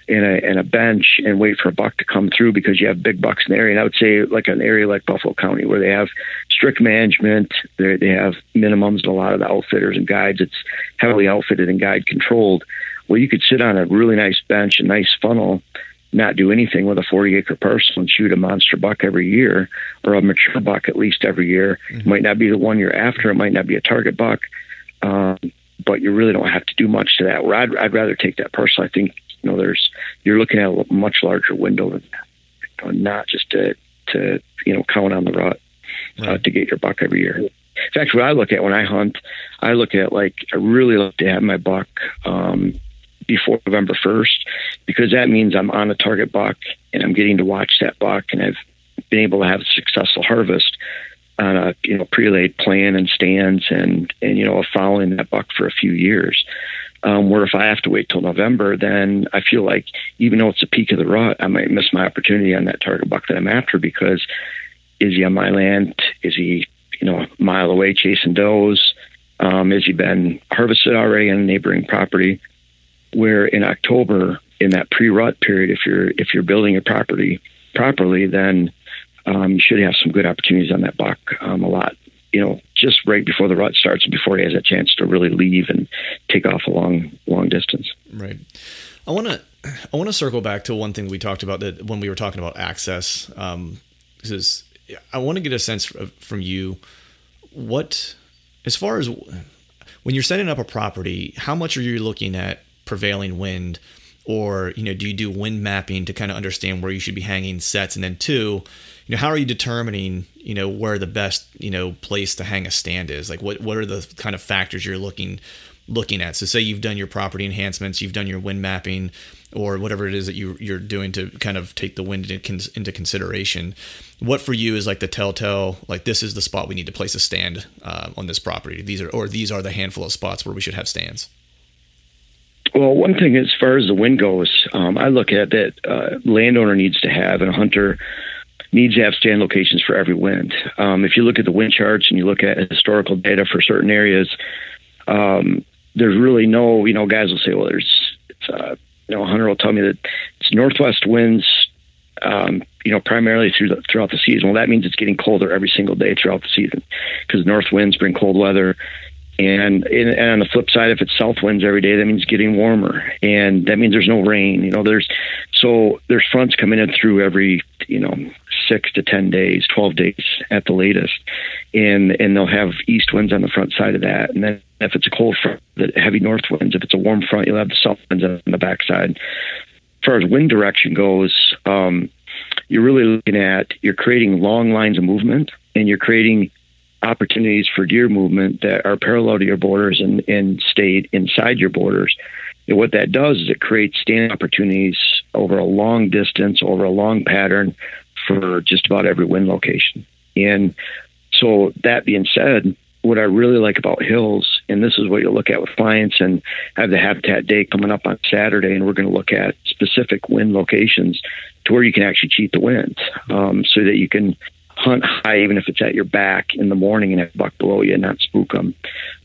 in a, in a bench and wait for a buck to come through because you have big bucks in the area. And I would say like an area like Buffalo County where they have strict management, they they have minimums and a lot of the outfitters and guides. It's heavily outfitted and guide controlled. Well, you could sit on a really nice bench, a nice funnel, not do anything with a 40 acre parcel and shoot a monster buck every year or a mature buck at least every year. Mm-hmm. It might not be the one year after. It might not be a target buck. Um, but you really don't have to do much to that. Where I'd, I'd rather take that parcel. I think you know there's you're looking at a much larger window than that, not just to to you know count on the rut uh, to get your buck every year. In fact, what I look at when I hunt, I look at like I really like to have my buck um, before November first because that means I'm on a target buck and I'm getting to watch that buck and I've been able to have a successful harvest on a you know pre-laid plan and stands and and you know following that buck for a few years. Um, where if I have to wait till November, then I feel like even though it's the peak of the rut, I might miss my opportunity on that target buck that I'm after because is he on my land? Is he you know a mile away chasing does? Um, has he been harvested already on a neighboring property? Where in October, in that pre-rut period, if you're if you're building your property properly, then um, you should have some good opportunities on that buck um, a lot. You know, just right before the rut starts, and before he has a chance to really leave and take off a long, long distance. Right. I want to, I want to circle back to one thing we talked about that when we were talking about access. Um, because I want to get a sense from you, what, as far as when you're setting up a property, how much are you looking at prevailing wind? or you know do you do wind mapping to kind of understand where you should be hanging sets and then two you know how are you determining you know where the best you know place to hang a stand is? Like what what are the kind of factors you're looking looking at? So say you've done your property enhancements you've done your wind mapping or whatever it is that you you're doing to kind of take the wind into consideration. What for you is like the telltale like this is the spot we need to place a stand uh, on this property? These are or these are the handful of spots where we should have stands. Well, one thing as far as the wind goes, um, I look at that uh, landowner needs to have and a hunter needs to have stand locations for every wind. Um, if you look at the wind charts and you look at historical data for certain areas, um, there's really no, you know, guys will say, well, there's, it's, uh, you know, hunter will tell me that it's northwest winds, um, you know, primarily through the, throughout the season. Well, that means it's getting colder every single day throughout the season because north winds bring cold weather. And, and on the flip side, if it's south winds every day, that means getting warmer, and that means there's no rain. You know, there's so there's fronts coming in through every you know six to ten days, twelve days at the latest, and and they'll have east winds on the front side of that, and then if it's a cold front, the heavy north winds. If it's a warm front, you'll have the south winds on the backside. As far as wind direction goes, um, you're really looking at you're creating long lines of movement, and you're creating opportunities for deer movement that are parallel to your borders and, and stayed inside your borders. And what that does is it creates stand opportunities over a long distance, over a long pattern for just about every wind location. And so that being said, what I really like about hills, and this is what you'll look at with clients, and have the Habitat Day coming up on Saturday, and we're going to look at specific wind locations to where you can actually cheat the wind, um, so that you can hunt high, even if it's at your back in the morning and have buck below you and not spook them.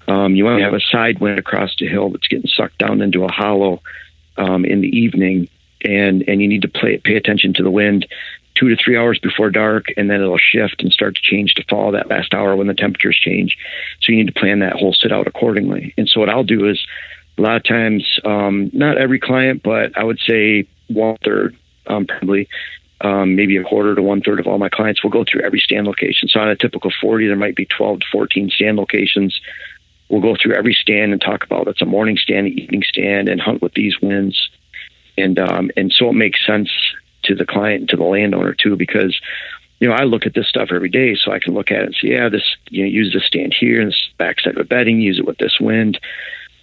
Um, you want to have a side wind across the hill that's getting sucked down into a hollow um, in the evening, and and you need to play, pay attention to the wind two to three hours before dark, and then it'll shift and start to change to fall that last hour when the temperatures change. So you need to plan that whole sit out accordingly. And so what I'll do is a lot of times, um, not every client, but I would say one third um, probably um, maybe a quarter to one third of all my clients will go through every stand location. So on a typical 40, there might be 12 to 14 stand locations. We'll go through every stand and talk about it's a morning stand, an evening stand, and hunt with these winds. And um, and so it makes sense to the client and to the landowner too, because you know I look at this stuff every day, so I can look at it and say, yeah, this you know use this stand here and this backside of a bedding, use it with this wind.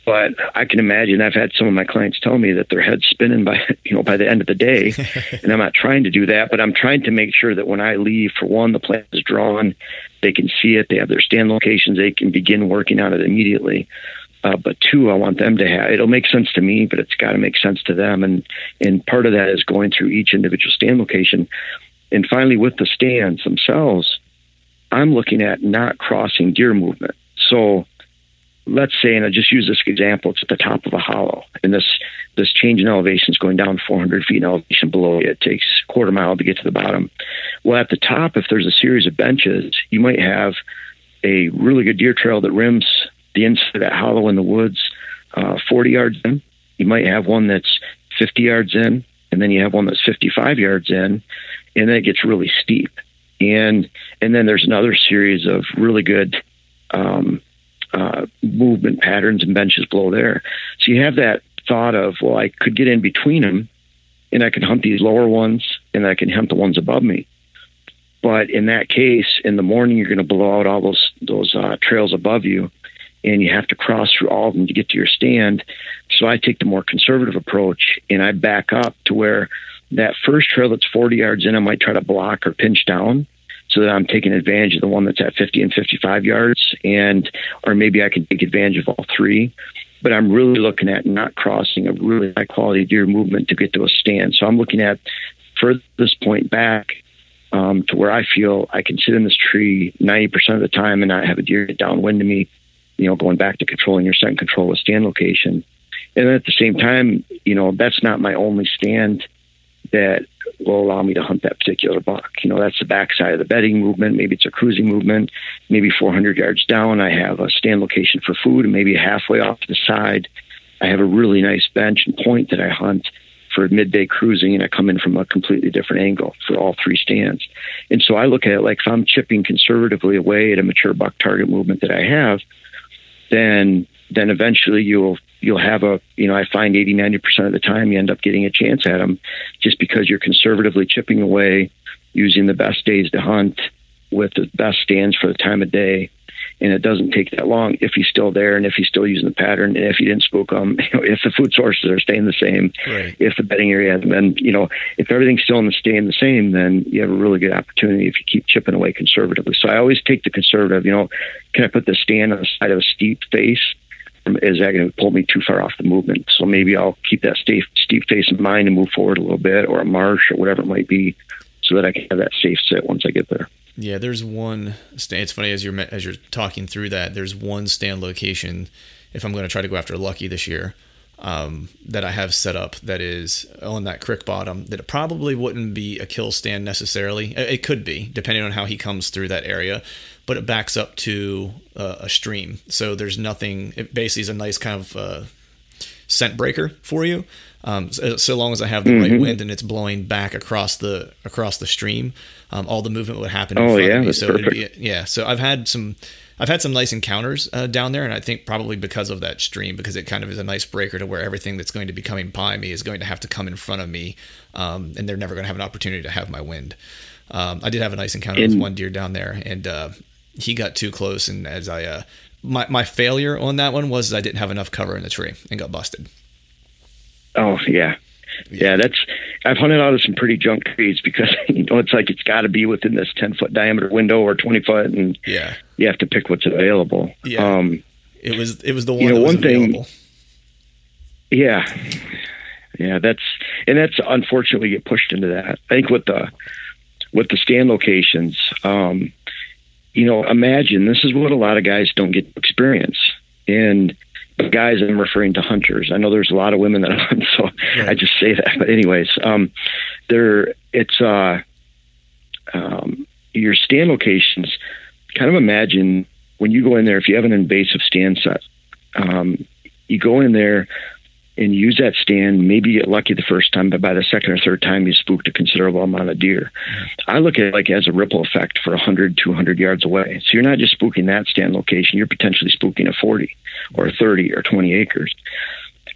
But I can imagine I've had some of my clients tell me that their head's spinning by you know by the end of the day, and I'm not trying to do that, but I'm trying to make sure that when I leave, for one, the plan is drawn, they can see it, they have their stand locations, they can begin working on it immediately. Uh, but two, I want them to have. It'll make sense to me, but it's got to make sense to them, and and part of that is going through each individual stand location, and finally with the stands themselves, I'm looking at not crossing deer movement. So let's say, and I just use this example, it's at the top of a hollow, and this this change in elevation is going down 400 feet in elevation below you. It takes a quarter mile to get to the bottom. Well, at the top, if there's a series of benches, you might have a really good deer trail that rims the inside of that hollow in the woods, uh, 40 yards in. You might have one that's 50 yards in, and then you have one that's 55 yards in, and then it gets really steep. And and then there's another series of really good um, uh, movement patterns and benches below there. So you have that thought of, well, I could get in between them and I can hunt these lower ones and I can hunt the ones above me. But in that case, in the morning, you're going to blow out all those those uh, trails above you, and you have to cross through all of them to get to your stand. So I take the more conservative approach, and I back up to where that first trail that's 40 yards in, I might try to block or pinch down so that I'm taking advantage of the one that's at 50 and 55 yards, and or maybe I can take advantage of all three. But I'm really looking at not crossing a really high quality deer movement to get to a stand. So I'm looking at furthest point back um, to where I feel I can sit in this tree 90% of the time and not have a deer get downwind to me. You know, going back to controlling your scent control with stand location. And at the same time, you know, that's not my only stand that will allow me to hunt that particular buck. You know, that's the backside of the bedding movement. Maybe it's a cruising movement. Maybe 400 yards down, I have a stand location for food, and maybe halfway off to the side, I have a really nice bench and point that I hunt for midday cruising, and I come in from a completely different angle for all three stands. And so I look at it like if I'm chipping conservatively away at a mature buck target movement that I have, then then eventually you'll you'll have a you know i find 80 90% of the time you end up getting a chance at them just because you're conservatively chipping away using the best days to hunt with the best stands for the time of day. And it doesn't take that long if he's still there and if he's still using the pattern and if you didn't spook him you know, if the food sources are staying the same right. if the bedding area hasn't been you know if everything's still in the staying the same then you have a really good opportunity if you keep chipping away conservatively. So i always take the conservative you know can i put the stand on the side of a steep face is that going to pull me too far off the movement? So maybe I'll keep that steep, steep face in mind and move forward a little bit, or a marsh, or whatever it might be, so that I can have that safe sit once I get there. Yeah, there's one. It's funny as you're as you're talking through that. There's one stand location. If I'm going to try to go after Lucky this year, um, that I have set up that is on that creek bottom that it probably wouldn't be a kill stand necessarily. It could be, depending on how he comes through that area, but it backs up to uh, a stream. So there's nothing, it basically is a nice kind of uh, scent breaker for you. Um, so, so, long as I have the mm-hmm. right wind and it's blowing back across the across the stream, um, all the movement would happen. oh yeah, so perfect. Be, yeah. So I've had some I've had some nice encounters uh, down there, and I think probably because of that stream, because it kind of is a nice breaker to where everything that's going to be coming by me is going to have to come in front of me, um, and they're never going to have an opportunity to have my wind. Um, I did have a nice encounter in, with one deer down there, and uh, he got too close, and as I uh, my my failure on that one was I didn't have enough cover in the tree and got busted. Oh yeah, yeah, that's I've hunted out of some pretty junk trees because you know it's like it's got to be within this ten foot diameter window or twenty foot, and yeah, you have to pick what's available. Yeah, um, it was it was the one. You know, one thing. Yeah, yeah, that's and that's unfortunately get pushed into that. I think with the with the stand locations, um, you know, imagine this is what a lot of guys don't get to experience, and guys I'm referring to hunters. I know there's a lot of women that hunt, so right. I just say that. But anyways, um, there it's uh, um, your stand locations. Kind of imagine when you go in there if you have an invasive stand set, um, you go in there and use that stand. Maybe you get lucky the first time, but by the second or third time, you spooked a considerable amount of deer. I look at it like as a ripple effect for 100, 200 yards away. So you're not just spooking that stand location, you're potentially spooking a 40 or 30 or 20 acres.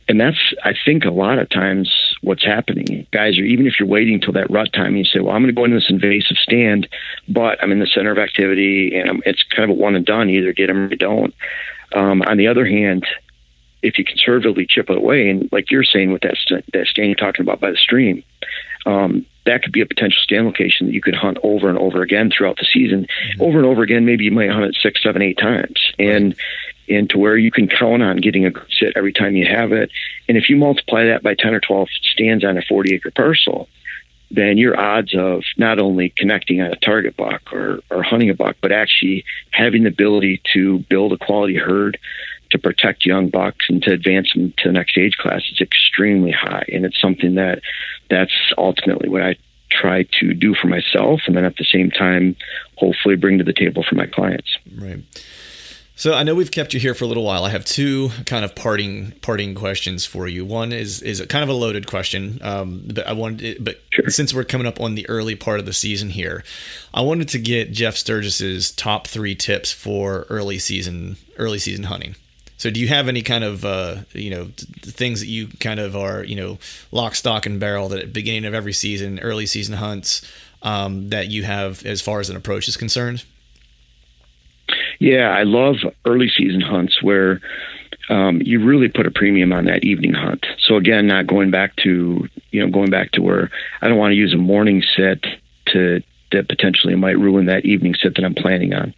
And that's, I think, a lot of times what's happening. Guys are, even if you're waiting till that rut time, you say, well, I'm going to go into this invasive stand, but I'm in the center of activity and I'm, it's kind of a one and done. either get them or you don't. Um, on the other hand, if you conservatively chip it away, and like you're saying with that st- that stand you're talking about by the stream, um, that could be a potential stand location that you could hunt over and over again throughout the season, mm-hmm. over and over again. Maybe you might hunt it six, seven, eight times, and and to where you can count on getting a good sit every time you have it. And if you multiply that by ten or twelve stands on a forty acre parcel, then your odds of not only connecting on a target buck or, or hunting a buck, but actually having the ability to build a quality herd to protect young bucks and to advance them to the next age class is extremely high. And it's something that that's ultimately what I try to do for myself and then at the same time hopefully bring to the table for my clients. Right. So I know we've kept you here for a little while. I have two kind of parting parting questions for you. One is is a kind of a loaded question, um, but I wanted, but sure. since we're coming up on the early part of the season here, I wanted to get Jeff Sturgis's top three tips for early season early season hunting. So do you have any kind of uh, you know things that you kind of are you know lock, stock, and barrel that at beginning of every season, early season hunts um, that you have as far as an approach is concerned? Yeah, I love early season hunts where um, you really put a premium on that evening hunt. So again, not going back to you know going back to where I don't want to use a morning set to that potentially might ruin that evening set that I'm planning on.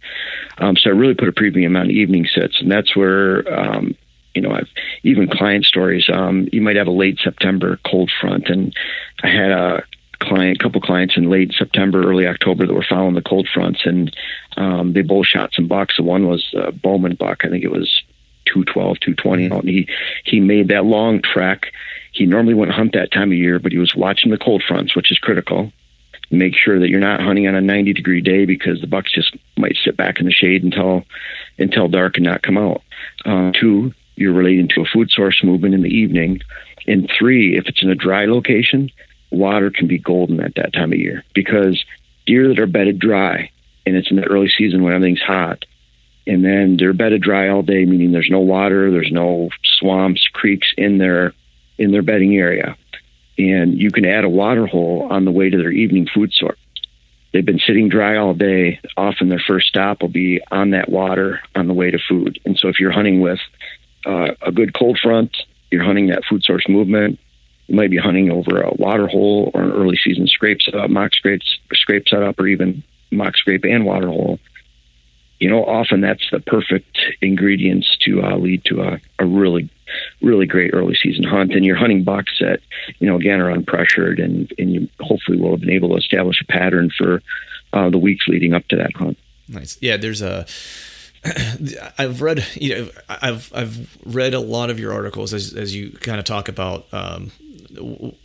Um, so I really put a premium on evening sets, and that's where um, you know I've even client stories. Um, you might have a late September cold front, and I had a client, a couple clients in late September, early October that were following the cold fronts, and um, they both shot some bucks. The one was a Bowman buck, I think it was 212, 220, and he he made that long trek. He normally wouldn't hunt that time of year, but he was watching the cold fronts, which is critical. Make sure that you're not hunting on a 90 degree day because the bucks just might sit back in the shade until until dark and not come out. Uh, two, you're relating to a food source movement in the evening. And three, if it's in a dry location, water can be golden at that time of year because deer that are bedded dry and it's in the early season when everything's hot and then they're bedded dry all day meaning there's no water there's no swamps creeks in their in their bedding area and you can add a water hole on the way to their evening food source they've been sitting dry all day. Often their first stop will be on that water on the way to food. And so if you're hunting with uh, a good cold front you're hunting that food source movement. You might be hunting over a water hole or an early season scrape setup, mock scrapes, scrape setup, or even mock scrape and water hole. You know, often that's the perfect ingredients to uh, lead to a, a really, really great early season hunt. And you're hunting box that, you know, again are unpressured, and and you hopefully will have been able to establish a pattern for uh, the weeks leading up to that hunt. Nice. Yeah, there's a. I've read, you know, I've I've read a lot of your articles as as you kind of talk about um,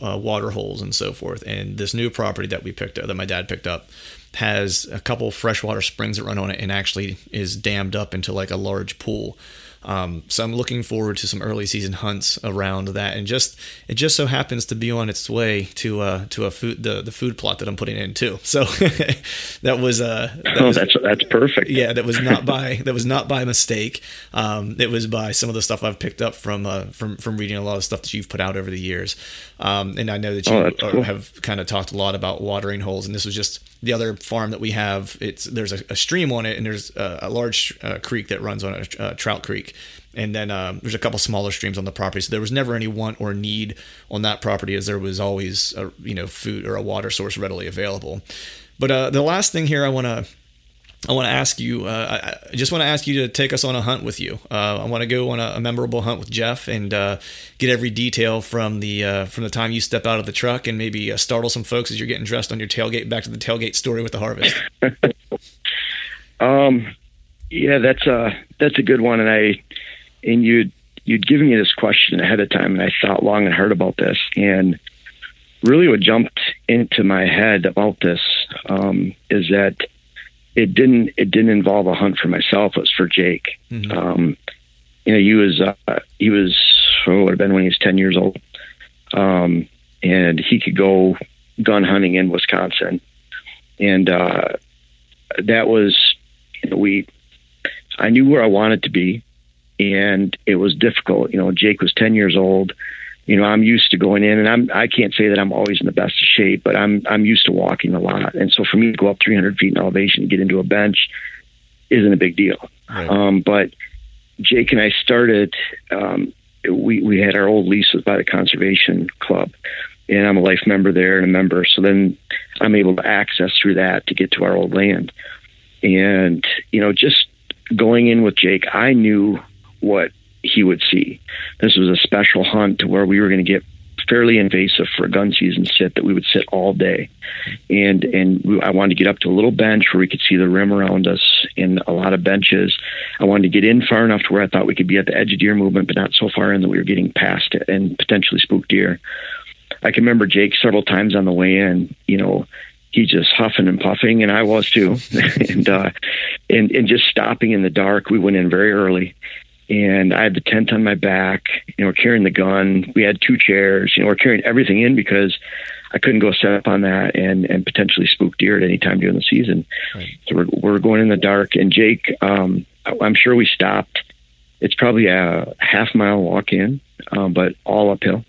uh, water holes and so forth. And this new property that we picked up, that my dad picked up, has a couple freshwater springs that run on it, and actually is dammed up into like a large pool. Um, so I'm looking forward to some early season hunts around that, and just it just so happens to be on its way to uh, to a food the, the food plot that I'm putting in too. So that was uh that oh, was, that's that's perfect. Yeah, that was not by that was not by mistake. Um, it was by some of the stuff I've picked up from uh, from from reading a lot of stuff that you've put out over the years. Um, and I know that you oh, cool. have kind of talked a lot about watering holes, and this was just the other farm that we have. It's there's a, a stream on it, and there's a, a large uh, creek that runs on a, uh, trout creek, and then um, there's a couple smaller streams on the property. So there was never any want or need on that property, as there was always a you know food or a water source readily available. But uh, the last thing here I want to I want to ask you. Uh, I just want to ask you to take us on a hunt with you. Uh, I want to go on a, a, memorable hunt with Jeff and uh, get every detail from the uh, from the time you step out of the truck and maybe uh, startle some folks as you're getting dressed on your tailgate. Back to the tailgate story with the harvest. um, yeah, that's a that's a good one, and I and you'd you'd given me this question ahead of time, and I thought long and hard about this, and really what jumped into my head about this um, is that it didn't it didn't involve a hunt for myself. It was for Jake. Mm-hmm. Um, you know, he was uh, he was oh, would have been when he was ten years old, um, and he could go gun hunting in Wisconsin, and uh, that was you know, we. I knew where I wanted to be, and it was difficult. You know, Jake was ten years old you know, I'm used to going in and I'm, I can't say that I'm always in the best of shape, but I'm, I'm used to walking a lot. And so for me to go up 300 feet in elevation and get into a bench isn't a big deal. Right. Um, but Jake and I started, um, we, we had our old lease by the conservation club and I'm a life member there and a member. So then I'm able to access through that to get to our old land. And, you know, just going in with Jake, I knew what he would see. This was a special hunt to where we were going to get fairly invasive for a gun season sit that we would sit all day. And and we, I wanted to get up to a little bench where we could see the rim around us in a lot of benches. I wanted to get in far enough to where I thought we could be at the edge of deer movement, but not so far in that we were getting past it and potentially spook deer. I can remember Jake several times on the way in, you know, he just huffing and puffing, and I was too, and uh, and and just stopping in the dark. We went in very early, and I had the tent on my back. You know, we're carrying the gun. We had two chairs. You know, we're carrying everything in because I couldn't go set up on that and and potentially spook deer at any time during the season. Right. So we're we're going in the dark. And Jake, um, I'm sure we stopped. It's probably a half mile walk in, um, but all uphill.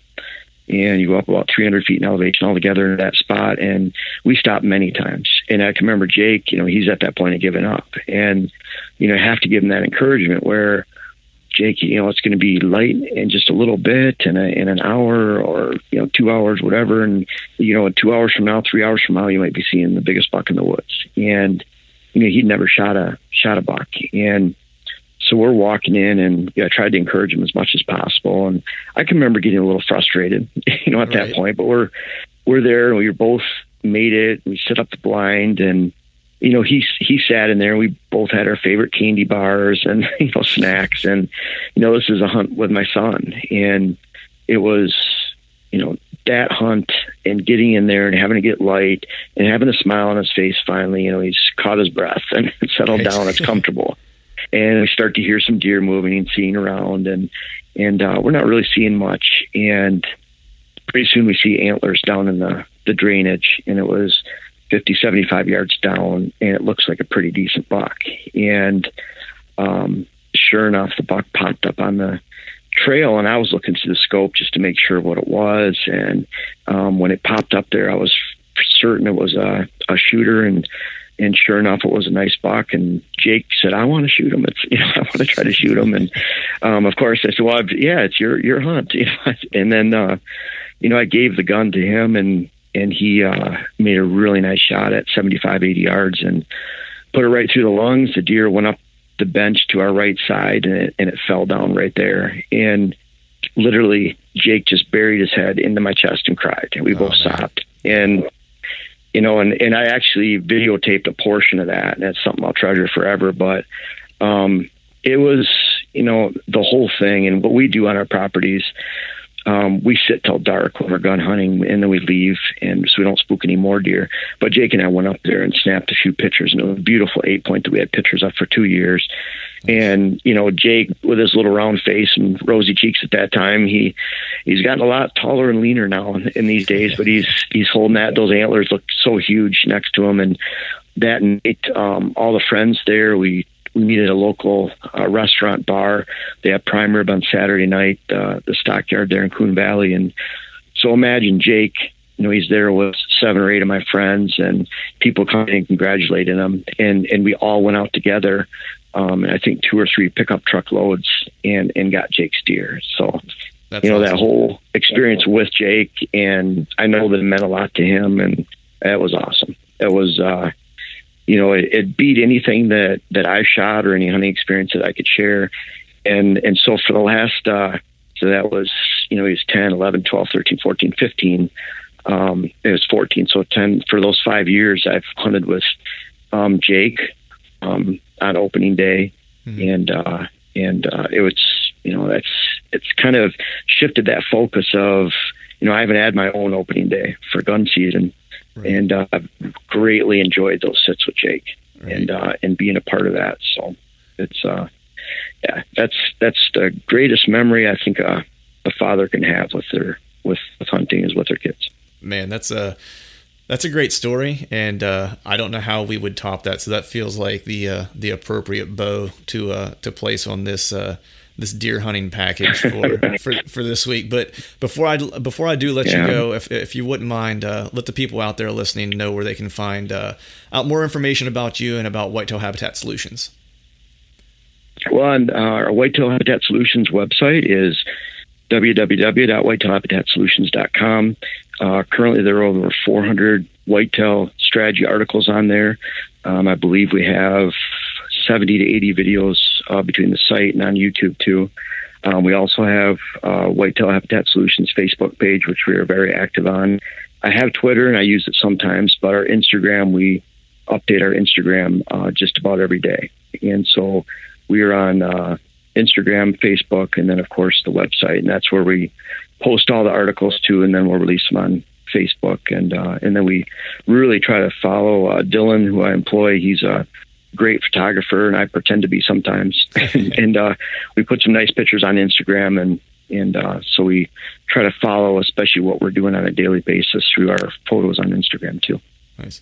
And you go up about 300 feet in elevation altogether in that spot. And we stopped many times. And I can remember Jake, you know, he's at that point of giving up. And, you know, I have to give him that encouragement where Jake, you know, it's going to be light in just a little bit in, a, in an hour or, you know, two hours, whatever. And, you know, two hours from now, three hours from now, you might be seeing the biggest buck in the woods. And, you know, he'd never shot a, shot a buck. And so we're walking in and you know, I tried to encourage him as much as possible. And I can remember getting a little frustrated, you know, at right. that point, but we're, we're there and we were both made it. We set up the blind and, you know, he he sat in there. We both had our favorite candy bars and you know snacks, and you know this is a hunt with my son, and it was you know that hunt and getting in there and having to get light and having a smile on his face. Finally, you know, he's caught his breath and settled down. It's comfortable, and we start to hear some deer moving and seeing around, and and uh, we're not really seeing much, and pretty soon we see antlers down in the the drainage, and it was 50, 75 yards down, and it looks like a pretty decent buck. And um, sure enough, the buck popped up on the trail, and I was looking through the scope just to make sure what it was. And um, when it popped up there, I was certain it was a, a shooter, and and sure enough, it was a nice buck. And Jake said, "I want to shoot him. It's you know, I want to try to shoot him." And um, of course, I said, "Well, I've, yeah, it's your your hunt." You know? and then uh, you know, I gave the gun to him, and and he uh, made a really nice shot at 75, 80 yards and put it right through the lungs. The deer went up the bench to our right side and it, and it fell down right there. And literally, Jake just buried his head into my chest and cried. And we oh, both man. sobbed. And you know, and and I actually videotaped a portion of that, and that's something I'll treasure forever. But um, it was, you know, the whole thing, and what we do on our properties um, we sit till dark when we're gun hunting, and then we leave, and so we don't spook any more deer. But Jake and I went up there and snapped a few pictures, and it was a beautiful eight point that we had pictures of for two years. And you know, Jake with his little round face and rosy cheeks at that time, he he's gotten a lot taller and leaner now in, in these days. But he's he's holding that; those antlers look so huge next to him, and that night, um, all the friends there, we we meet at a local uh, restaurant bar. They have prime rib on Saturday night, uh, the stockyard there in Coon Valley. And so imagine Jake, you know, he's there with seven or eight of my friends and people coming and congratulating him. And, and we all went out together. Um, and I think two or three pickup truck loads and, and got Jake's deer. So, That's you know, awesome. that whole experience with Jake and I know that it meant a lot to him and that was awesome. It was, uh, you know, it, it beat anything that that I shot or any hunting experience that I could share. And and so for the last uh, so that was you know he was 10, 11, 12, 13, 14, 15. Um, it was 14, so 10 for those five years I've hunted with um, Jake um, on opening day, mm-hmm. and uh, and uh, it was you know that's it's kind of shifted that focus of you know I haven't had my own opening day for gun season right. and uh, I've greatly enjoyed those sits with Jake right. and uh, and being a part of that. So it's uh, yeah, that's that's the greatest memory I think uh, a father can have with their with, with hunting is with their kids. Man, that's a that's a great story, and uh, I don't know how we would top that. So that feels like the uh, the appropriate bow to uh, to place on this uh, this deer hunting package for, for, for this week. But before I before I do let yeah. you go, if if you wouldn't mind, uh, let the people out there listening know where they can find uh, out more information about you and about Whitetail Habitat Solutions. Well, on, uh, our Whitetail Habitat Solutions website is www.whitetailhabitatsolutions.com. Uh, currently, there are over 400 whitetail strategy articles on there. Um, I believe we have 70 to 80 videos uh, between the site and on YouTube too. Um, we also have uh, Whitetail Habitat Solutions Facebook page, which we are very active on. I have Twitter and I use it sometimes, but our Instagram, we update our Instagram uh, just about every day. And so we are on uh, Instagram, Facebook, and then, of course, the website. And that's where we post all the articles too, and then we'll release them on Facebook. And, uh, and then we really try to follow uh, Dylan, who I employ. He's a great photographer, and I pretend to be sometimes. and uh, we put some nice pictures on Instagram, and and uh, so we try to follow, especially what we're doing on a daily basis through our photos on Instagram too. Nice.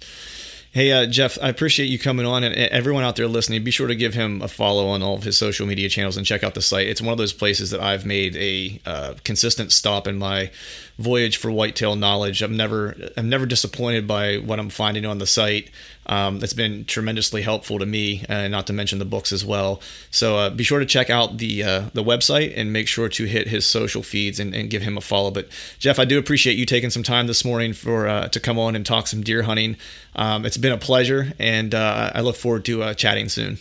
Hey, uh, Jeff, I appreciate you coming on, and everyone out there listening, be sure to give him a follow on all of his social media channels and check out the site. It's one of those places that I've made a uh, consistent stop in my voyage for whitetail knowledge. I'm never I'm never disappointed by what I'm finding on the site. Um, it's been tremendously helpful to me, uh, not to mention the books as well. So uh, be sure to check out the uh, the website and make sure to hit his social feeds and, and, give him a follow. But Jeff, I do appreciate you taking some time this morning for uh, to come on and talk some deer hunting. Um, it's been a pleasure, and uh, I look forward to uh, chatting soon.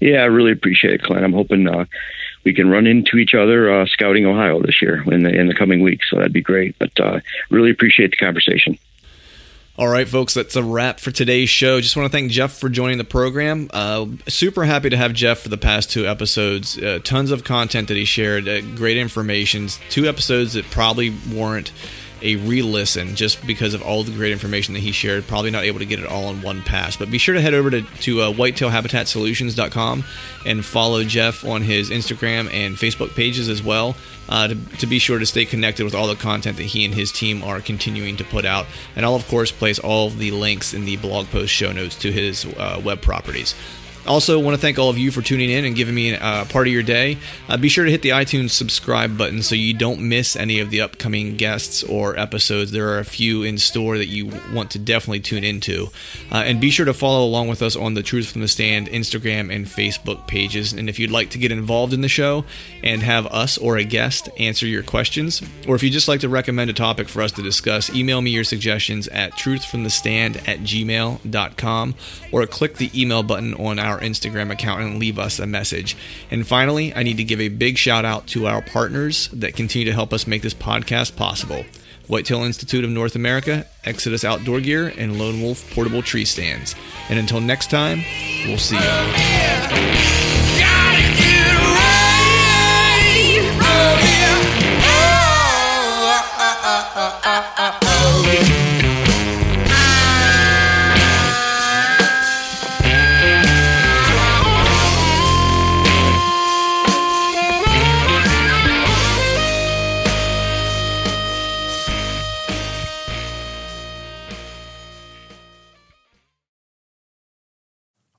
Yeah, I really appreciate it, Clint. I'm hoping we can run into each other uh, scouting Ohio this year in the in the coming weeks. So that'd be great. But uh, really appreciate the conversation. All right, folks, that's a wrap for today's show. Just want to thank Jeff for joining the program. Uh, super happy to have Jeff for the past two episodes. Uh, tons of content that he shared, uh, great information. Two episodes that probably warrant a re-listen just because of all the great information that he shared. Probably not able to get it all in one pass, but be sure to head over to, to uh, whitetailhabitatsolutions.com and follow Jeff on his Instagram and Facebook pages as well uh, to, to be sure to stay connected with all the content that he and his team are continuing to put out. And I'll, of course, place all the links in the blog post show notes to his uh, web properties. Also, want to thank all of you for tuning in and giving me a uh, part of your day. Uh, be sure to hit the iTunes subscribe button so you don't miss any of the upcoming guests or episodes. There are a few in store that you want to definitely tune into. Uh, and be sure to follow along with us on the Truth from the Stand Instagram and Facebook pages. And if you'd like to get involved in the show and have us or a guest answer your questions, or if you'd just like to recommend a topic for us to discuss, email me your suggestions at truthfromthestand at gmail.com or click the email button on our our Instagram account and leave us a message. And finally, I need to give a big shout out to our partners that continue to help us make this podcast possible. Whitetail Institute of North America, Exodus Outdoor Gear, and Lone Wolf Portable Tree Stands. And until next time, we'll see you.